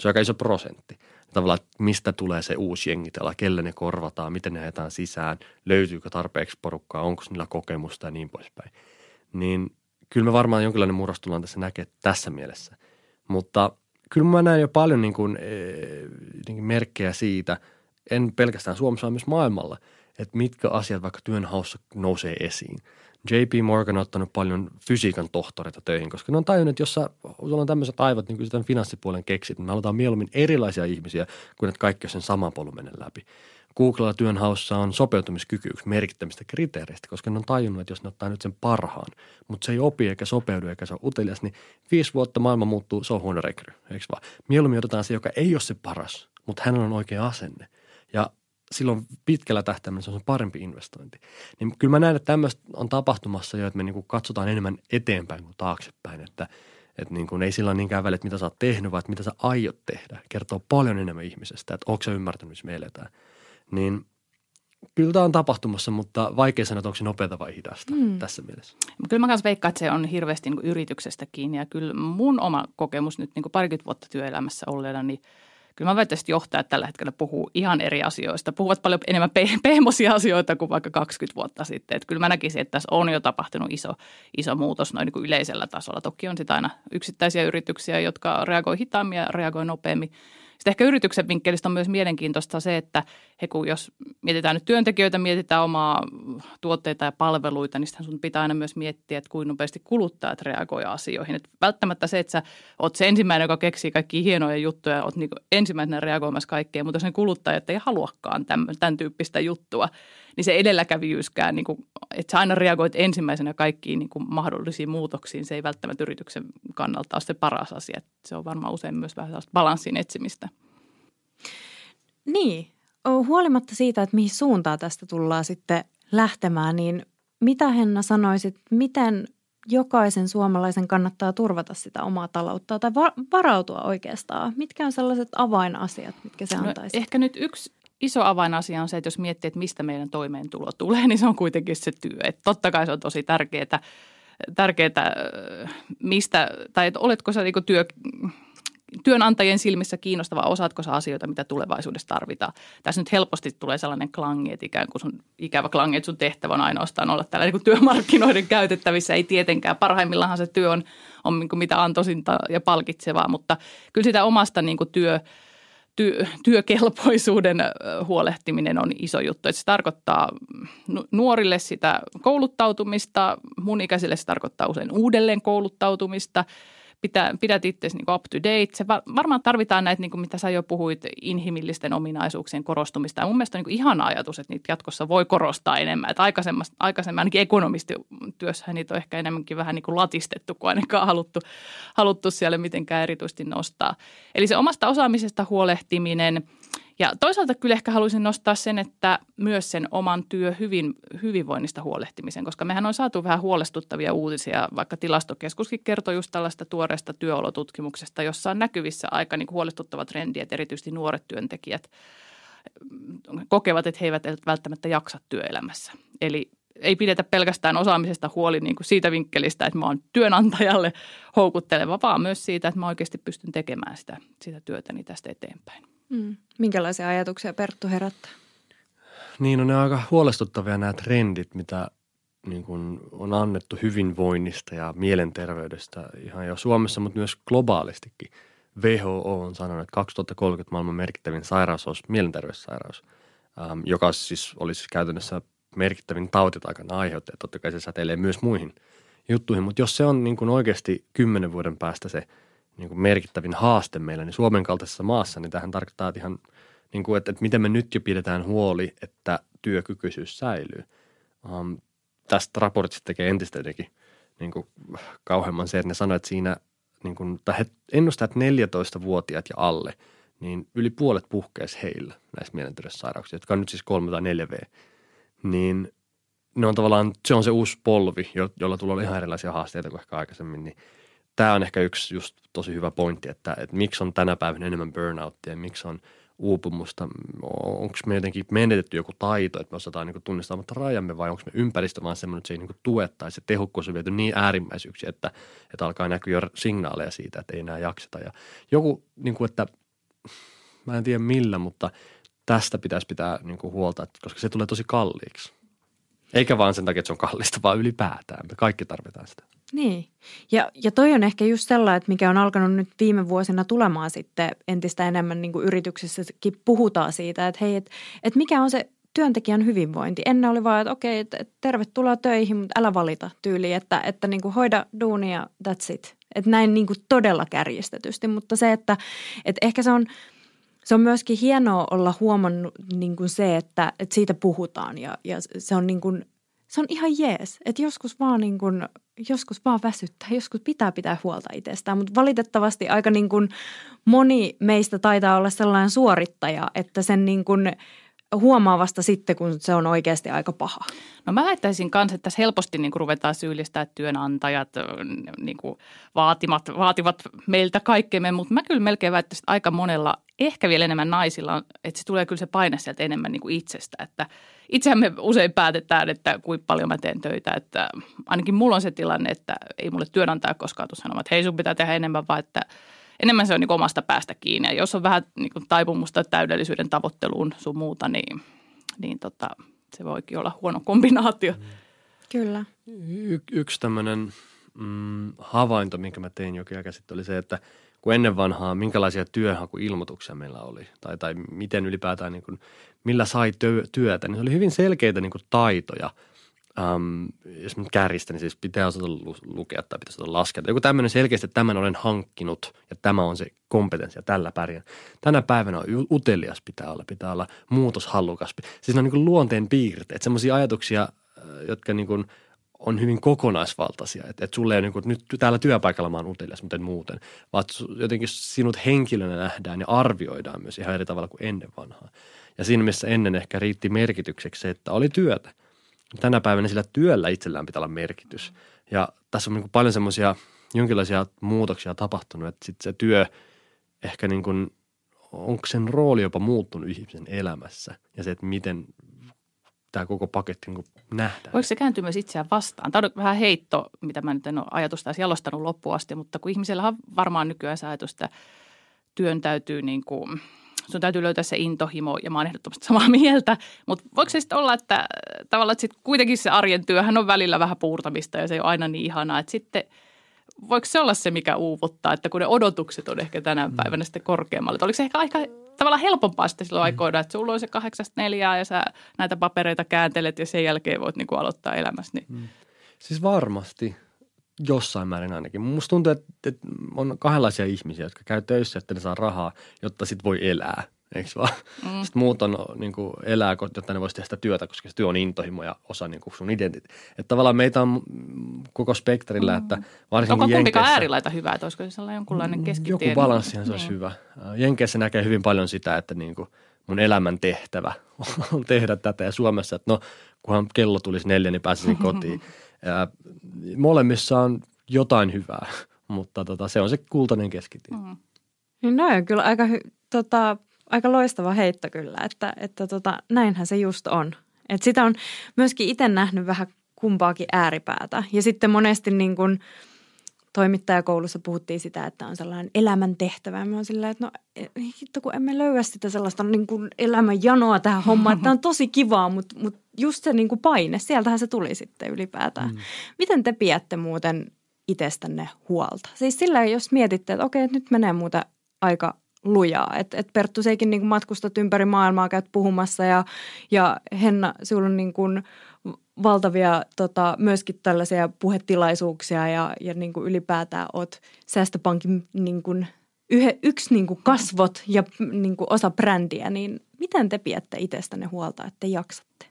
Se on aika iso prosentti. Tavallaan, että mistä tulee se uusi jengitellä, kelle ne korvataan, miten ne ajetaan sisään, löytyykö tarpeeksi porukkaa, onko niillä kokemusta ja niin poispäin. Niin kyllä me varmaan jonkinlainen murros tullaan tässä näkee tässä mielessä. Mutta kyllä mä näen jo paljon niin kuin, e, merkkejä siitä, en pelkästään Suomessa, vaan myös maailmalla – että mitkä asiat vaikka työnhaussa nousee esiin. JP Morgan on ottanut paljon fysiikan tohtoreita töihin, koska ne on tajunnut, että jos sä, sulla on tämmöiset aivot, niin kuin tämän finanssipuolen keksit, niin me halutaan mieluummin erilaisia ihmisiä kuin että kaikki sen saman polun menen läpi. Googlella työnhaussa on sopeutumiskyky yksi merkittävistä kriteereistä, koska ne on tajunnut, että jos ne ottaa nyt sen parhaan, mutta se ei opi eikä sopeudu eikä se on utelias, niin viisi vuotta maailma muuttuu, se on huono rekry, eikö vaan? Mieluummin otetaan se, joka ei ole se paras, mutta hänellä on oikea asenne. Ja silloin pitkällä tähtäimellä se on parempi investointi. Niin kyllä mä näen, että tämmöistä on tapahtumassa jo, että me niin kuin katsotaan enemmän eteenpäin kuin taaksepäin, että, että niin kuin ei sillä ole niinkään väliä, että mitä sä oot tehnyt, vaan että mitä sä aiot tehdä. Kertoo paljon enemmän ihmisestä, että onko sä ymmärtänyt, missä me eletään. Niin kyllä tämä on tapahtumassa, mutta vaikea sanoa, että onko se nopeata vai hidasta mm. tässä mielessä. Kyllä mä kanssa veikkaan, että se on hirveästi niin yrityksestä kiinni ja kyllä mun oma kokemus nyt niin parikymmentä vuotta työelämässä olleena, niin – kyllä mä väittäisin, että johtajat tällä hetkellä puhuu ihan eri asioista. Puhuvat paljon enemmän pe- pehmoisia asioita kuin vaikka 20 vuotta sitten. Että kyllä mä näkisin, että tässä on jo tapahtunut iso, iso muutos noin niin kuin yleisellä tasolla. Toki on sitä aina yksittäisiä yrityksiä, jotka reagoi hitaammin ja reagoi nopeammin. Sitten ehkä yrityksen vinkkelistä on myös mielenkiintoista se, että he kun jos mietitään nyt työntekijöitä, mietitään omaa tuotteita ja palveluita, niin sitten sun pitää aina myös miettiä, että kuinka nopeasti kuluttajat reagoivat asioihin. Että välttämättä se, että sä oot se ensimmäinen, joka keksii kaikki hienoja juttuja, oot niin ensimmäisenä reagoimassa kaikkeen, mutta jos ne kuluttajat ei haluakaan tämän, tämän tyyppistä juttua, niin se edelläkävijyyskään, niin kuin, että sä aina reagoit ensimmäisenä kaikkiin niin kuin mahdollisiin muutoksiin, se ei välttämättä yrityksen kannalta ole se paras asia. Se on varmaan usein myös vähän sellaista balanssin etsimistä. Niin, huolimatta siitä, että mihin suuntaan tästä tullaan sitten lähtemään, niin mitä Henna sanoisit, miten jokaisen suomalaisen kannattaa turvata sitä omaa taloutta tai varautua oikeastaan? Mitkä on sellaiset avainasiat, mitkä se antaisi? No, ehkä nyt yksi iso avainasia on se, että jos miettii, että mistä meidän toimeentulo tulee, niin se on kuitenkin se työ. Että totta kai se on tosi tärkeää, tärkeää mistä, tai että oletko sä niin työ, työnantajien silmissä kiinnostava, osaatko sä asioita, mitä tulevaisuudessa tarvitaan. Tässä nyt helposti tulee sellainen klangi, että ikään kuin sun ikävä klangi, että sun tehtävä on ainoastaan olla tällä niin työmarkkinoiden käytettävissä. Ei tietenkään, parhaimmillaan se työ on, on niin mitä antoisinta ja palkitsevaa, mutta kyllä sitä omasta niin työ, ty, työkelpoisuuden huolehtiminen on iso juttu. Että se tarkoittaa nuorille sitä kouluttautumista, mun ikäisille se tarkoittaa usein uudelleen kouluttautumista – pitä, pidät itse niin up to date. Se varmaan tarvitaan näitä, niin kuin mitä sä jo puhuit, inhimillisten ominaisuuksien korostumista. Ja mun mielestä on niin ihana ajatus, että niitä jatkossa voi korostaa enemmän. Että aikaisemmin ainakin ekonomistityössä niitä on ehkä enemmänkin vähän niin kuin latistettu, kuin ainakaan haluttu, haluttu siellä mitenkään erityisesti nostaa. Eli se omasta osaamisesta huolehtiminen – ja toisaalta kyllä ehkä haluaisin nostaa sen, että myös sen oman työ hyvin, hyvinvoinnista huolehtimisen, koska mehän on saatu vähän huolestuttavia uutisia, vaikka tilastokeskuskin kertoi just tällaista tuoreesta työolotutkimuksesta, jossa on näkyvissä aika niin huolestuttava trendi, että erityisesti nuoret työntekijät kokevat, että he eivät välttämättä jaksa työelämässä. Eli ei pidetä pelkästään osaamisesta huoli niin kuin siitä vinkkelistä, että mä oon työnantajalle houkutteleva, vaan myös siitä, että mä oikeasti pystyn tekemään sitä, sitä työtäni tästä eteenpäin. Mm. Minkälaisia ajatuksia Perttu herättää? Niin, on ne aika huolestuttavia nämä trendit, mitä niin kuin on annettu hyvinvoinnista ja mielenterveydestä ihan jo Suomessa, mutta myös globaalistikin WHO on sanonut, että 2030 maailman merkittävin sairaus olisi mielenterveyssairaus, ähm, joka siis olisi käytännössä merkittävin tautitaikana aiheuttaja. Totta kai se säteilee myös muihin juttuihin, mutta jos se on niin kuin oikeasti kymmenen vuoden päästä se niin kuin merkittävin haaste meillä, niin Suomen kaltaisessa maassa, niin tähän tarkoittaa ihan, niin kuin, että, että miten me nyt jo pidetään huoli, että työkykyisyys säilyy. Um, tästä raportista tekee entistä jotenkin niin kuin kauheamman se, että ne sanoivat, siinä niin kuin, tai he ennustavat, että 14-vuotiaat ja alle, niin yli puolet puhkeisi heillä näistä mielenterveyssairauksista, jotka on nyt siis 3 tai 4V, niin ne on tavallaan, se on se uusi polvi, jolla tulee ihan erilaisia haasteita kuin ehkä aikaisemmin, niin tämä on ehkä yksi just tosi hyvä pointti, että, että miksi on tänä päivänä enemmän burnouttia, miksi on uupumusta, onko me jotenkin menetetty joku taito, että me osataan niin tunnistamatta rajamme vai onko me ympäristö vaan semmoinen, että se ei niin tue tai se tehokkuus on viety niin äärimmäisyyksi, että, että alkaa näkyä jo signaaleja siitä, että ei enää jakseta. Ja joku, niin kuin, että mä en tiedä millä, mutta tästä pitäisi pitää niin kuin huolta, koska se tulee tosi kalliiksi. Eikä vaan sen takia, että se on kallista, vaan ylipäätään. Me kaikki tarvitaan sitä. Niin. Ja, ja toi on ehkä just sellainen, että mikä on alkanut nyt viime vuosina tulemaan sitten entistä enemmän niin kuin puhutaan siitä, että hei, että, että mikä on se työntekijän hyvinvointi. Ennen oli vaan, että okei, että tervetuloa töihin, mutta älä valita tyyli, että, että niin kuin hoida duunia, that's it. Että näin niin kuin todella kärjistetysti, mutta se, että, että ehkä se on – se on myöskin hienoa olla huomannut niin kuin se, että, että siitä puhutaan ja, ja se on niin kuin, se on ihan jees. Että joskus vaan niin kuin, joskus vaan väsyttää, joskus pitää pitää huolta itsestään, mutta valitettavasti aika niin kuin moni meistä taitaa olla sellainen suorittaja, että sen niin kuin huomaa vasta sitten, kun se on oikeasti aika paha. No mä väittäisin kanssa, että tässä helposti niin kuin ruvetaan syyllistää työnantajat, niin kuin vaatimat, vaativat meiltä kaikkemme, mutta mä kyllä melkein väittäisin, että aika monella, ehkä vielä enemmän naisilla, että se tulee kyllä se paine sieltä enemmän niin kuin itsestä, että itsehän me usein päätetään, että kuinka paljon mä teen töitä, että ainakin mulla on se tilanne, että ei mulle työnantaja koskaan tule sanomaan, että hei sun pitää tehdä enemmän, vaan että – enemmän se on niin omasta päästä kiinni. Ja jos on vähän niin kuin taipumusta täydellisyyden tavoitteluun sun muuta, niin, niin tota, se voikin olla huono kombinaatio. Kyllä. Y- yksi tämmöinen mm, havainto, minkä mä tein jokin aika sitten, oli se, että kun ennen vanhaa, minkälaisia työhakuilmoituksia meillä oli, tai, tai miten ylipäätään, niin kuin, millä sai työtä, niin se oli hyvin selkeitä niin kuin taitoja – um, jos nyt kärjistä, niin siis pitää osata lukea tai pitää osata laskea. Joku tämmöinen selkeästi, että tämän olen hankkinut ja tämä on se kompetenssi ja tällä pärjään. Tänä päivänä on utelias pitää olla, pitää olla muutoshallukas. Siis ne on niin luonteen piirteet, semmoisia ajatuksia, äh, jotka niin kuin on hyvin kokonaisvaltaisia. Että et sulle ei niin kuin, nyt täällä työpaikalla mä oon utelias, mutta en muuten. Vaan jotenkin sinut henkilönä nähdään ja arvioidaan myös ihan eri tavalla kuin ennen vanhaa. Ja siinä missä ennen ehkä riitti merkitykseksi se, että oli työtä – tänä päivänä sillä työllä itsellään pitää olla merkitys. Ja tässä on niin kuin paljon semmoisia jonkinlaisia muutoksia tapahtunut, että sitten se työ ehkä niin kuin, onko sen rooli jopa muuttunut ihmisen elämässä ja se, että miten tämä koko paketti niin nähdään. Voiko se kääntyä myös itseään vastaan? Tämä on vähän heitto, mitä mä nyt en ole ajatusta jalostanut loppuun asti, mutta kun ihmisellä on varmaan nykyään se ajatus, että työn täytyy niin kuin – sun täytyy löytää se intohimo ja mä oon ehdottomasti samaa mieltä. Mutta voiko se sitten olla, että tavallaan että sit kuitenkin se arjen työhän on välillä vähän puurtamista ja se ei ole aina niin ihanaa, että sitten voiko se olla se, mikä uuvuttaa, että kun ne odotukset on ehkä tänä mm. päivänä sitten korkeammalle. Oliko se ehkä aika tavallaan helpompaa sitten silloin mm. aikoina, että sulla on se kahdeksasta neljää ja sä näitä papereita kääntelet ja sen jälkeen voit niinku aloittaa elämässä. Niin. Mm. Siis varmasti jossain määrin ainakin. Musta tuntuu, että, että on kahdenlaisia ihmisiä, jotka käy töissä, että ne saa rahaa, jotta sit voi elää. Eikö vaan? Mm. Sitten muut on niin kuin, elää, jotta ne voisi tehdä sitä työtä, koska se työ on intohimo ja osa niin kuin sun identiteetti. Että tavallaan meitä on koko spektrillä, mm. että varsinkin Onko kumpikaan äärilaita hyvä, että olisiko se sellainen jonkunlainen keskitie? Joku balanssi se olisi niin. hyvä. Jenkeissä näkee hyvin paljon sitä, että niin kuin mun elämän tehtävä on tehdä tätä ja Suomessa, että no kunhan kello tulisi neljä, niin pääsisin kotiin. Molemmissa on jotain hyvää, mutta tota, se on se kultainen keskitie. Mm. Niin no on kyllä aika, tota, aika loistava heitto kyllä, että, että tota, näinhän se just on. Et sitä on myöskin itse nähnyt vähän kumpaakin ääripäätä. Ja sitten monesti niin kuin toimittajakoulussa puhuttiin sitä, että on sellainen elämäntehtävä. Mä oon silleen, että no hitto kun emme löyä sitä sellaista niin kuin elämän janoa tähän hommaan. Että on tosi kivaa, mutta, mutta just se niin kuin paine, sieltähän se tuli sitten ylipäätään. Mm. Miten te pidätte muuten itsestänne huolta? Siis sillä jos mietitte, että okei, nyt menee muuta aika lujaa. Et, et Perttu, seikin niin matkustat ympäri maailmaa, käyt puhumassa ja, ja Henna, sinulla on niin kuin valtavia tota, myöskin tällaisia puhetilaisuuksia ja, ja niin kuin ylipäätään olet Säästöpankin niin kuin yhe, yksi niin kuin kasvot ja niin kuin osa brändiä, niin miten te pidätte itsestänne huolta, että te jaksatte?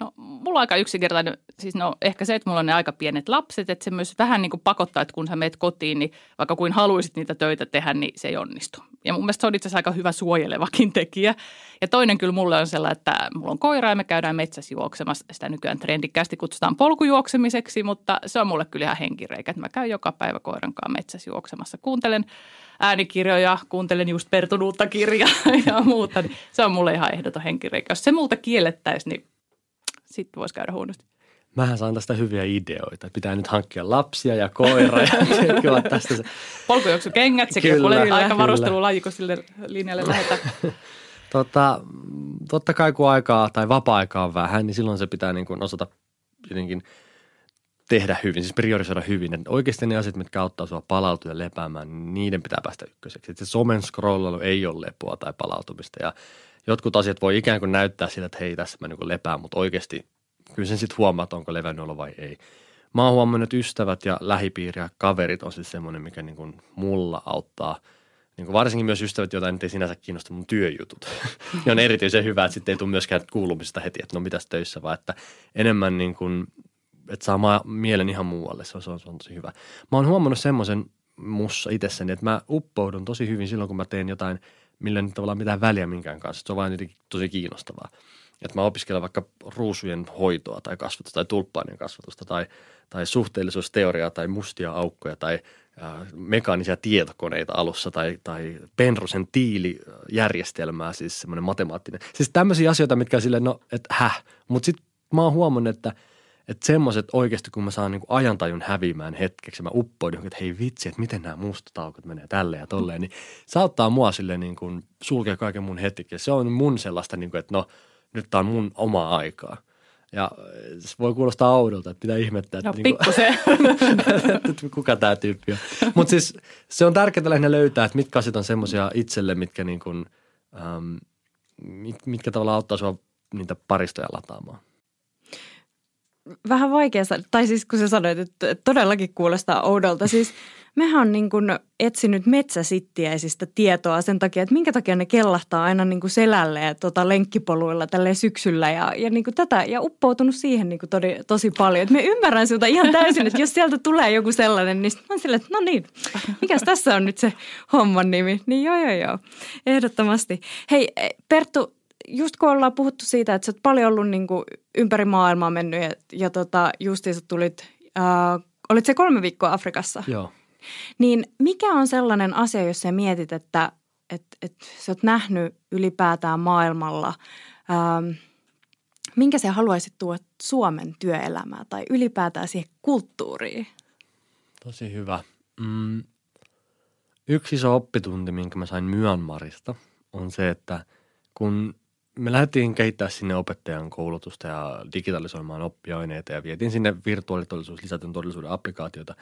No mulla on aika yksinkertainen, siis no ehkä se, että mulla on ne aika pienet lapset, että se myös vähän niin kuin pakottaa, että kun sä meet kotiin, niin vaikka kuin haluaisit niitä töitä tehdä, niin se ei onnistu. Ja mun mielestä se on itse asiassa aika hyvä suojelevakin tekijä. Ja toinen kyllä mulle on sellainen, että mulla on koira ja me käydään metsässä juoksemassa. Sitä nykyään trendikkäästi kutsutaan polkujuoksemiseksi, mutta se on mulle kyllä ihan henkireikä, että mä käyn joka päivä koiran kanssa metsässä juoksemassa. Kuuntelen äänikirjoja, kuuntelen just Pertun uutta kirjaa ja muuta. Niin se on mulle ihan ehdoton henkireikä. Jos se multa kiellettäisiin, niin sitten voisi käydä huonosti. Mähän saan tästä hyviä ideoita. Pitää nyt hankkia lapsia ja koira. ja tästä se. Polkujuoksukengät, sekin kyllä, kyllä, aika varustelulaji, kun sille linjalle lähdetään. tota, totta kai kun aikaa tai vapaa-aikaa on vähän, niin silloin se pitää niin kuin osata jotenkin tehdä hyvin, siis priorisoida hyvin. Että oikeasti ne asiat, mitkä auttaa sinua palautua ja lepäämään, niin niiden pitää päästä ykköseksi. Että se somen scrollailu ei ole lepoa tai palautumista ja jotkut asiat voi ikään kuin näyttää sillä, että hei tässä mä niin lepään, mutta oikeasti kyllä sen sitten huomaa, onko levännyt olla vai ei. Mä oon huomannut, että ystävät ja lähipiiri ja kaverit on siis semmoinen, mikä niin kuin mulla auttaa. Niin kuin varsinkin myös ystävät, joita ei sinänsä kiinnosta mun työjutut. ja on erityisen hyvä, että sitten ei tule myöskään kuulumisesta heti, että no mitäs töissä, vaan että enemmän niin kuin, että saa mielen ihan muualle. Se on, se on, se on tosi hyvä. Mä oon huomannut semmoisen mussa itsessäni, että mä uppoudun tosi hyvin silloin, kun mä teen jotain – millä ei tavallaan mitään väliä minkään kanssa. Se on vain jotenkin tosi kiinnostavaa. Että mä opiskelen vaikka ruusujen hoitoa tai kasvatusta tai tulppaanien kasvatusta tai, tai suhteellisuusteoriaa tai mustia aukkoja tai äh, mekaanisia tietokoneita alussa tai, tai Penrosen tiilijärjestelmää, siis semmoinen matemaattinen. Siis tämmöisiä asioita, mitkä silleen, no, että häh. Mutta sitten mä oon huomannut, että – että semmoiset oikeasti, kun mä saan niin ajantajun häviämään hetkeksi, mä uppoin että hei vitsi, että miten nämä mustat menee tälleen ja tolleen, niin se auttaa mua silleen niin kuin sulkea kaiken mun hetki. Se on mun sellaista, niin kuin, että no nyt tää on mun omaa aikaa. Ja se voi kuulostaa oudolta, että pitää ihmettää, että, no, niin kuin, että kuka tämä tyyppi on. Mutta siis se on tärkeää lähinnä löytää, että mitkä asiat on semmoisia itselle, mitkä, niin kuin, ähm, mitkä tavallaan auttaa sua niitä paristoja lataamaan vähän vaikea, tai siis kun sä sanoit, että todellakin kuulostaa oudolta. Siis mehän on niin kuin etsinyt metsäsittiäisistä tietoa sen takia, että minkä takia ne kellahtaa aina niin kuin selälle ja tota lenkkipoluilla tälle syksyllä ja, ja niin kuin tätä ja uppoutunut siihen niin kuin todi, tosi paljon. Me ymmärrän sinulta ihan täysin, että jos sieltä tulee joku sellainen, niin mä silleen, että no niin, mikäs tässä on nyt se homman nimi? Niin joo, joo, joo, ehdottomasti. Hei Perttu, just kun ollaan puhuttu siitä, että sä oot paljon ollut niin kuin ympäri maailmaa mennyt ja, ja tota, justiinsa tulit, äh, olit se kolme viikkoa Afrikassa. Joo. Niin mikä on sellainen asia, jos sä mietit, että et, et sä oot nähnyt ylipäätään maailmalla, ähm, minkä sä haluaisit tuoda Suomen työelämää tai ylipäätään siihen kulttuuriin? Tosi hyvä. Mm. Yksi iso oppitunti, minkä mä sain Myanmarista, on se, että kun me lähdettiin kehittää sinne opettajan koulutusta ja digitalisoimaan oppiaineita ja vietiin sinne virtuaalitodellisuus, lisätyn todellisuuden applikaatioita,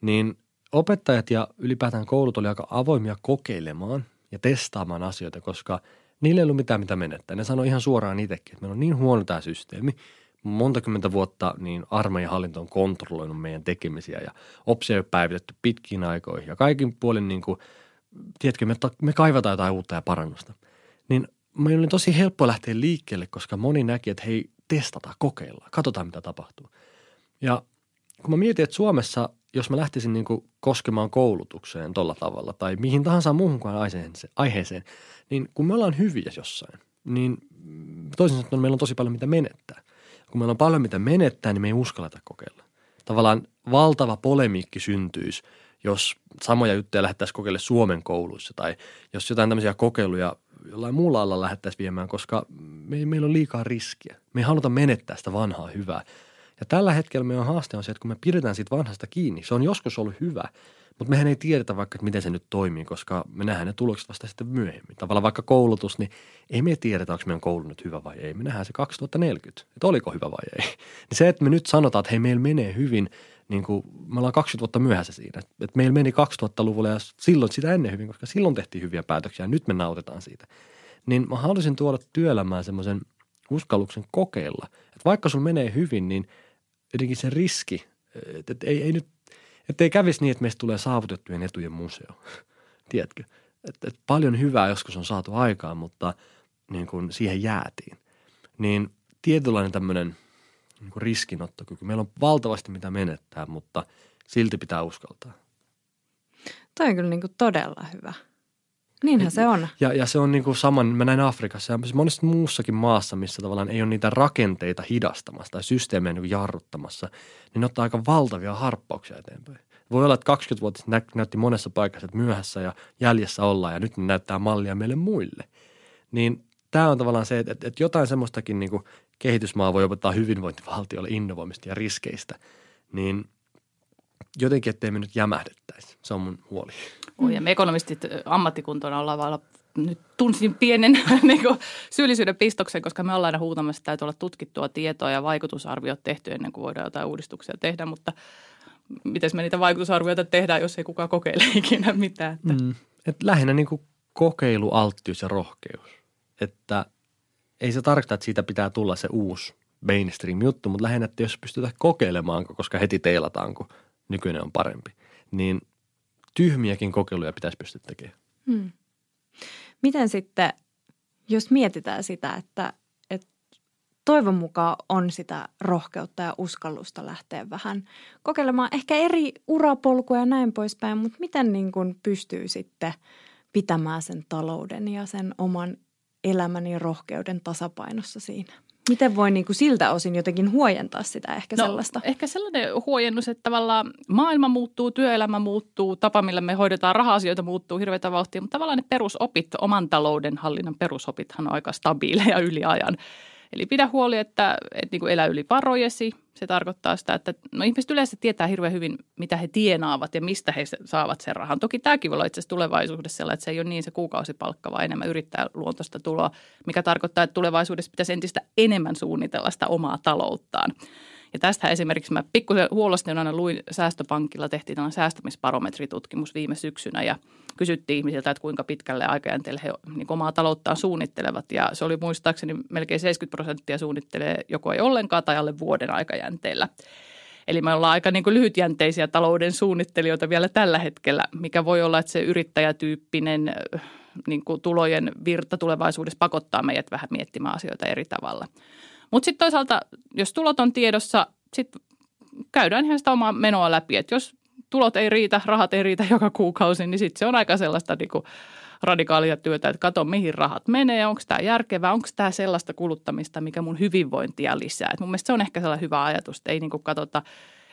niin opettajat ja ylipäätään koulut oli aika avoimia kokeilemaan ja testaamaan asioita, koska niillä ei ollut mitään mitä menettää. Ne sanoi ihan suoraan itsekin, että meillä on niin huono tämä systeemi, monta kymmentä vuotta niin armeijan hallinto on kontrolloinut meidän tekemisiä ja OPSia ole päivitetty pitkiin aikoihin ja kaikin puolin niin kuin, tiedätkö, me, me kaivataan jotain uutta ja parannusta. Niin meillä oli tosi helppo lähteä liikkeelle, koska moni näki, että hei, testataan, kokeillaan, katsotaan mitä tapahtuu. Ja kun mä mietin, että Suomessa, jos mä lähtisin niin koskemaan koulutukseen tuolla tavalla tai mihin tahansa muuhun kuin aiheeseen, niin kun me ollaan hyviä jossain, niin toisin sanoen meillä on tosi paljon mitä menettää. Kun meillä on paljon mitä menettää, niin me ei uskalleta kokeilla. Tavallaan valtava polemiikki syntyisi, jos samoja juttuja lähdettäisiin kokeilemaan Suomen kouluissa tai jos jotain tämmöisiä kokeiluja jollain muulla alalla lähdettäisiin viemään, koska me, meillä on liikaa riskiä. Me ei haluta menettää sitä vanhaa hyvää. Ja tällä hetkellä meidän haaste on se, että kun me pidetään siitä vanhasta kiinni, se on joskus ollut hyvä, mutta mehän ei tiedetä vaikka, että miten se nyt toimii, koska me nähdään ne tulokset vasta sitten myöhemmin. Tavallaan vaikka koulutus, niin ei me tiedetä, onko meidän koulu nyt hyvä vai ei. Me nähdään se 2040, että oliko hyvä vai ei. Niin se, että me nyt sanotaan, että hei, meillä menee hyvin, niin kuin, me ollaan 20 vuotta myöhässä siinä. Et, et meillä meni 2000-luvulla ja silloin sitä ennen hyvin, koska silloin tehtiin hyviä päätöksiä ja nyt me nautitaan siitä. Niin mä haluaisin tuoda työelämään semmoisen uskalluksen kokeilla. Että vaikka sulla menee hyvin, niin jotenkin se riski, että et ei, ei nyt, että ei kävisi niin, että meistä tulee saavutettujen etujen museo. Tiedätkö? Että et paljon hyvää joskus on saatu aikaan, mutta niin kuin siihen jäätiin. Niin tietynlainen tämmöinen niin kuin riskinottokyky. Meillä on valtavasti mitä menettää, mutta silti pitää uskaltaa. Toi on kyllä niin kuin todella hyvä. Niinhän se on. Ja, ja se on niin kuin saman, mä näin Afrikassa ja monessa muussakin maassa, missä tavallaan ei ole niitä rakenteita hidastamassa tai systeemejä niin jarruttamassa, niin ottaa aika valtavia harppauksia eteenpäin. Voi olla, että 20 vuotta nä- näytti monessa paikassa, että myöhässä ja jäljessä ollaan ja nyt ne näyttää mallia meille muille. Niin tämä on tavallaan se, että, että jotain semmoistakin niin kuin kehitysmaa voi opettaa hyvinvointivaltiolle innovoimista ja riskeistä, niin jotenkin, ettei me nyt jämähdettäisi. Se on mun huoli. Oi, ja me ekonomistit ammattikuntona ollaan vaan nyt tunsin pienen niin kuin, syyllisyyden pistoksen, koska me ollaan aina huutamassa, että täytyy olla tutkittua tietoa ja vaikutusarviot tehty ennen kuin voidaan jotain uudistuksia tehdä, mutta miten me niitä vaikutusarvioita tehdään, jos ei kukaan kokeile ikinä mitään. Että. Mm. Et lähinnä niin kuin kokeilu, alttius ja rohkeus. Että ei se tarkoita, että siitä pitää tulla se uusi mainstream-juttu, mutta lähinnä, että jos pystytään kokeilemaan, koska heti teilataan, kun nykyinen on parempi, niin tyhmiäkin kokeiluja pitäisi pystyä tekemään. Hmm. Miten sitten, jos mietitään sitä, että, että toivon mukaan on sitä rohkeutta ja uskallusta lähteä vähän kokeilemaan ehkä eri urapolkuja ja näin poispäin, mutta miten niin kuin pystyy sitten pitämään sen talouden ja sen oman elämän ja rohkeuden tasapainossa siinä? Miten voi niin kuin siltä osin jotenkin huojentaa sitä ehkä no, sellaista? Ehkä sellainen huojennus, että tavallaan maailma muuttuu, työelämä muuttuu, tapa millä me hoidetaan raha-asioita muuttuu hirveätä vauhtia, mutta tavallaan ne perusopit, oman talouden hallinnan perusopithan on aika stabiileja yli ajan. Eli pidä huoli, että, että niin kuin elä yli varojesi. Se tarkoittaa sitä, että no ihmiset yleensä tietää hirveän hyvin, mitä he tienaavat ja mistä he saavat sen rahan. Toki tämäkin voi olla itse asiassa tulevaisuudessa sellainen, että se ei ole niin se kuukausipalkka, vaan enemmän yrittää luontoista tuloa, mikä tarkoittaa, että tulevaisuudessa pitäisi entistä enemmän suunnitella sitä omaa talouttaan. Ja tästä esimerkiksi mä pikkusen huolestuneena luin Säästöpankilla, tehtiin tällainen säästämisbarometritutkimus viime syksynä ja kysyttiin ihmisiltä, että kuinka pitkälle aikajänteelle he niin omaa talouttaan suunnittelevat. Ja se oli muistaakseni melkein 70 prosenttia suunnittelee joko ei ollenkaan tai alle vuoden aikajänteellä. Eli me ollaan aika niin kuin lyhytjänteisiä talouden suunnittelijoita vielä tällä hetkellä, mikä voi olla, että se yrittäjätyyppinen niin kuin tulojen virta tulevaisuudessa pakottaa meidät vähän miettimään asioita eri tavalla. Mutta sitten toisaalta, jos tulot on tiedossa, sitten käydään ihan sitä omaa menoa läpi. Että jos tulot ei riitä, rahat ei riitä joka kuukausi, niin sitten se on aika sellaista niin kuin radikaalia työtä, että katso mihin rahat menee, onko tämä järkevää, onko tämä sellaista kuluttamista, mikä mun hyvinvointia lisää. Et mun mielestä se on ehkä sellainen hyvä ajatus, että ei niin kuin katsota,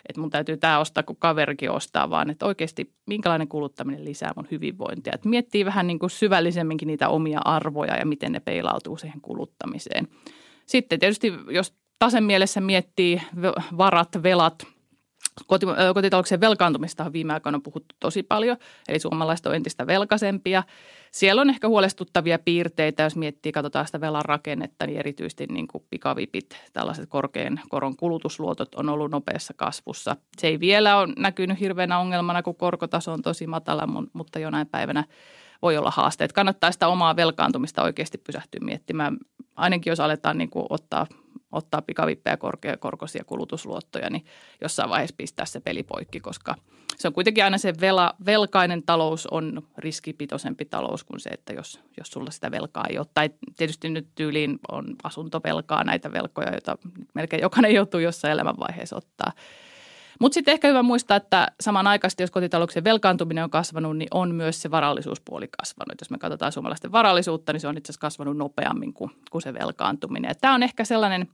että mun täytyy tämä ostaa, kun kaverikin ostaa, vaan että oikeasti minkälainen kuluttaminen lisää mun hyvinvointia. Että miettii vähän niin kuin syvällisemminkin niitä omia arvoja ja miten ne peilautuu siihen kuluttamiseen. Sitten tietysti, jos tasen mielessä miettii varat, velat, kotitalouksien velkaantumista on viime aikoina puhuttu tosi paljon, eli suomalaiset on entistä velkaisempia. Siellä on ehkä huolestuttavia piirteitä, jos miettii, katsotaan sitä velan rakennetta, niin erityisesti niin kuin pikavipit, tällaiset korkean koron kulutusluotot on ollut nopeassa kasvussa. Se ei vielä ole näkynyt hirveänä ongelmana, kun korkotaso on tosi matala, mutta jonain päivänä voi olla haasteet. Kannattaa sitä omaa velkaantumista oikeasti pysähtyä miettimään. Ainakin jos aletaan niin kuin ottaa, ottaa pikavippejä korkeakorkoisia kulutusluottoja, niin jossain vaiheessa pistää se peli poikki, koska se on kuitenkin aina se vela, velkainen talous on riskipitoisempi talous kuin se, että jos, jos sulla sitä velkaa ei ole. Tai tietysti nyt tyyliin on asuntovelkaa, näitä velkoja, joita melkein jokainen joutuu jossain elämänvaiheessa ottaa – mutta sitten ehkä hyvä muistaa, että samanaikaisesti, jos kotitalouksien velkaantuminen on kasvanut, niin on myös se varallisuuspuoli kasvanut. Jos me katsotaan suomalaisten varallisuutta, niin se on itse asiassa kasvanut nopeammin kuin, kuin se velkaantuminen. Tämä on ehkä sellainen,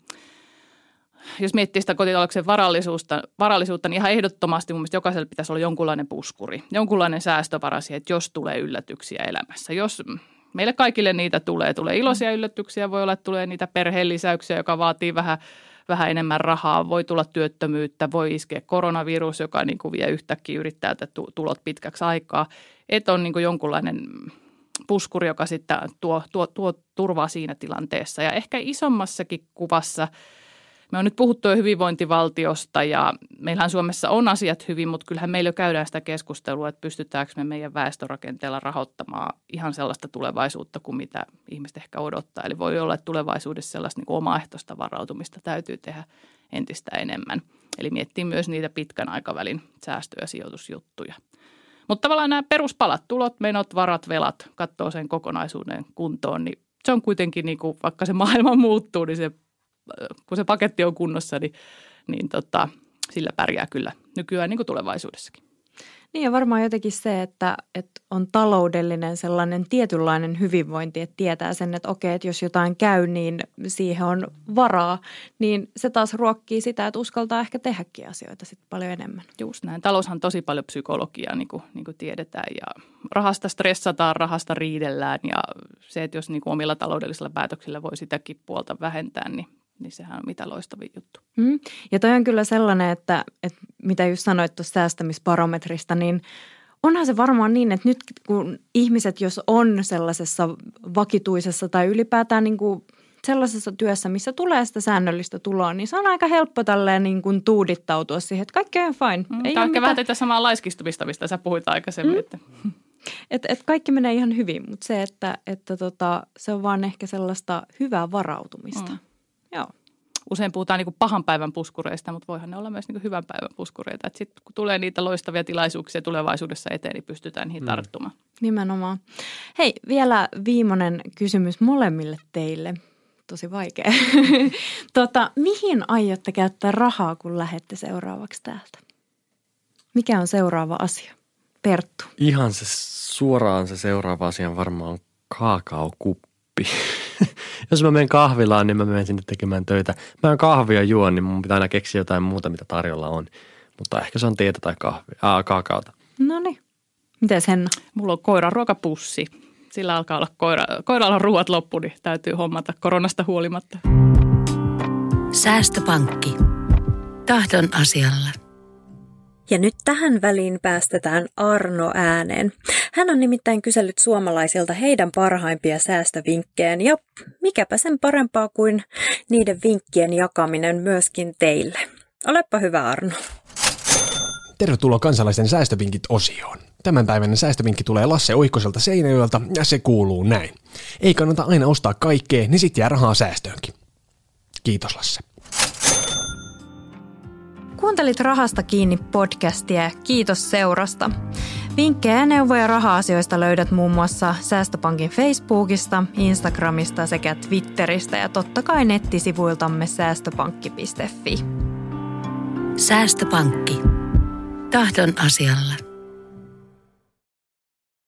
jos miettii sitä kotitalouksien varallisuutta, varallisuutta, niin ihan ehdottomasti mun mielestä jokaisella pitäisi olla jonkunlainen puskuri, jonkunlainen säästövara siihen, että jos tulee yllätyksiä elämässä. Jos meille kaikille niitä tulee, tulee iloisia yllätyksiä, voi olla, että tulee niitä perheen lisäyksiä, joka vaatii vähän – vähän enemmän rahaa, voi tulla työttömyyttä, voi iskeä koronavirus, joka niin kuin vie yhtäkkiä yrittäjältä tulot pitkäksi aikaa. Että on niin kuin jonkunlainen puskuri, joka sitten tuo, tuo, tuo turvaa siinä tilanteessa. Ja ehkä isommassakin kuvassa Me on nyt puhuttu jo hyvinvointivaltiosta ja meillähän Suomessa on asiat hyvin, mutta kyllähän meillä jo käydään sitä keskustelua, että pystytäänkö me meidän väestörakenteella rahoittamaan ihan sellaista tulevaisuutta kuin mitä ihmiset ehkä odottaa. Eli voi olla, että tulevaisuudessa sellaista niin kuin omaehtoista varautumista täytyy tehdä entistä enemmän. Eli miettii myös niitä pitkän aikavälin säästö- ja sijoitusjuttuja. Mutta tavallaan nämä peruspalat, tulot, menot, varat, velat, katsoo sen kokonaisuuden kuntoon, niin se on kuitenkin, niin kuin, vaikka se maailma muuttuu, niin se, kun se paketti on kunnossa, niin, niin tota, sillä pärjää kyllä nykyään niin kuin tulevaisuudessakin. Niin ja varmaan jotenkin se, että, että on taloudellinen sellainen tietynlainen hyvinvointi, että tietää sen, että okei, että jos jotain käy, niin siihen on varaa, niin se taas ruokkii sitä, että uskaltaa ehkä tehdäkin asioita sitten paljon enemmän. Just näin. Taloushan on tosi paljon psykologiaa, niin kuin, niin kuin tiedetään ja rahasta stressataan, rahasta riidellään ja se, että jos niin kuin omilla taloudellisilla päätöksillä voi sitäkin puolta vähentää, niin niin sehän on mitä loistavin juttu. Mm. Ja toi on kyllä sellainen, että, että mitä just sanoit tuosta säästämisbarometrista, niin onhan se varmaan niin, että nyt kun ihmiset, jos on sellaisessa vakituisessa tai ylipäätään niin kuin sellaisessa työssä, missä tulee sitä säännöllistä tuloa, niin se on aika helppo tälleen niin kuin tuudittautua siihen, että kaikki on fine. Mm, Ei Tämä on ehkä vähän tätä samaa laiskistumista, mistä sä puhuit aikaisemmin. Mm. Että. Et, et kaikki menee ihan hyvin, mutta se, että, että tota, se on vaan ehkä sellaista hyvää varautumista. Mm. Usein puhutaan niin kuin pahan päivän puskureista, mutta voihan ne olla myös niin kuin hyvän päivän puskureita. Sitten kun tulee niitä loistavia tilaisuuksia tulevaisuudessa eteen, niin pystytään niihin mm. tarttumaan. Nimenomaan. Hei, vielä viimeinen kysymys molemmille teille. Tosi vaikea. tota, mihin aiotte käyttää rahaa, kun lähdette seuraavaksi täältä? Mikä on seuraava asia? Perttu. Ihan se suoraan se seuraava asia on varmaan kaakaokuppi. jos mä menen kahvilaan, niin mä menen sinne tekemään töitä. Mä en kahvia juon, niin mun pitää aina keksiä jotain muuta, mitä tarjolla on. Mutta ehkä se on teetä tai kahvia, aa, kaakaota. No niin. Mites Henna? Mulla on koiran ruokapussi. Sillä alkaa olla koira, koiralla ruuat loppu, niin täytyy hommata koronasta huolimatta. Säästöpankki. Tahdon asialla. Ja nyt tähän väliin päästetään Arno ääneen. Hän on nimittäin kysellyt suomalaisilta heidän parhaimpia säästövinkkejä ja mikäpä sen parempaa kuin niiden vinkkien jakaminen myöskin teille. Olepa hyvä Arno. Tervetuloa kansalaisten säästövinkit osioon. Tämänpäiväinen säästövinkki tulee Lasse Oikoselta Seinäjoelta ja se kuuluu näin. Ei kannata aina ostaa kaikkea, niin sit jää rahaa säästöönkin. Kiitos Lasse. Kuuntelit Rahasta kiinni podcastia ja kiitos seurasta. Vinkkejä ja neuvoja raha-asioista löydät muun muassa Säästöpankin Facebookista, Instagramista sekä Twitteristä ja totta kai nettisivuiltamme säästöpankki.fi. Säästöpankki. Tahdon asialla.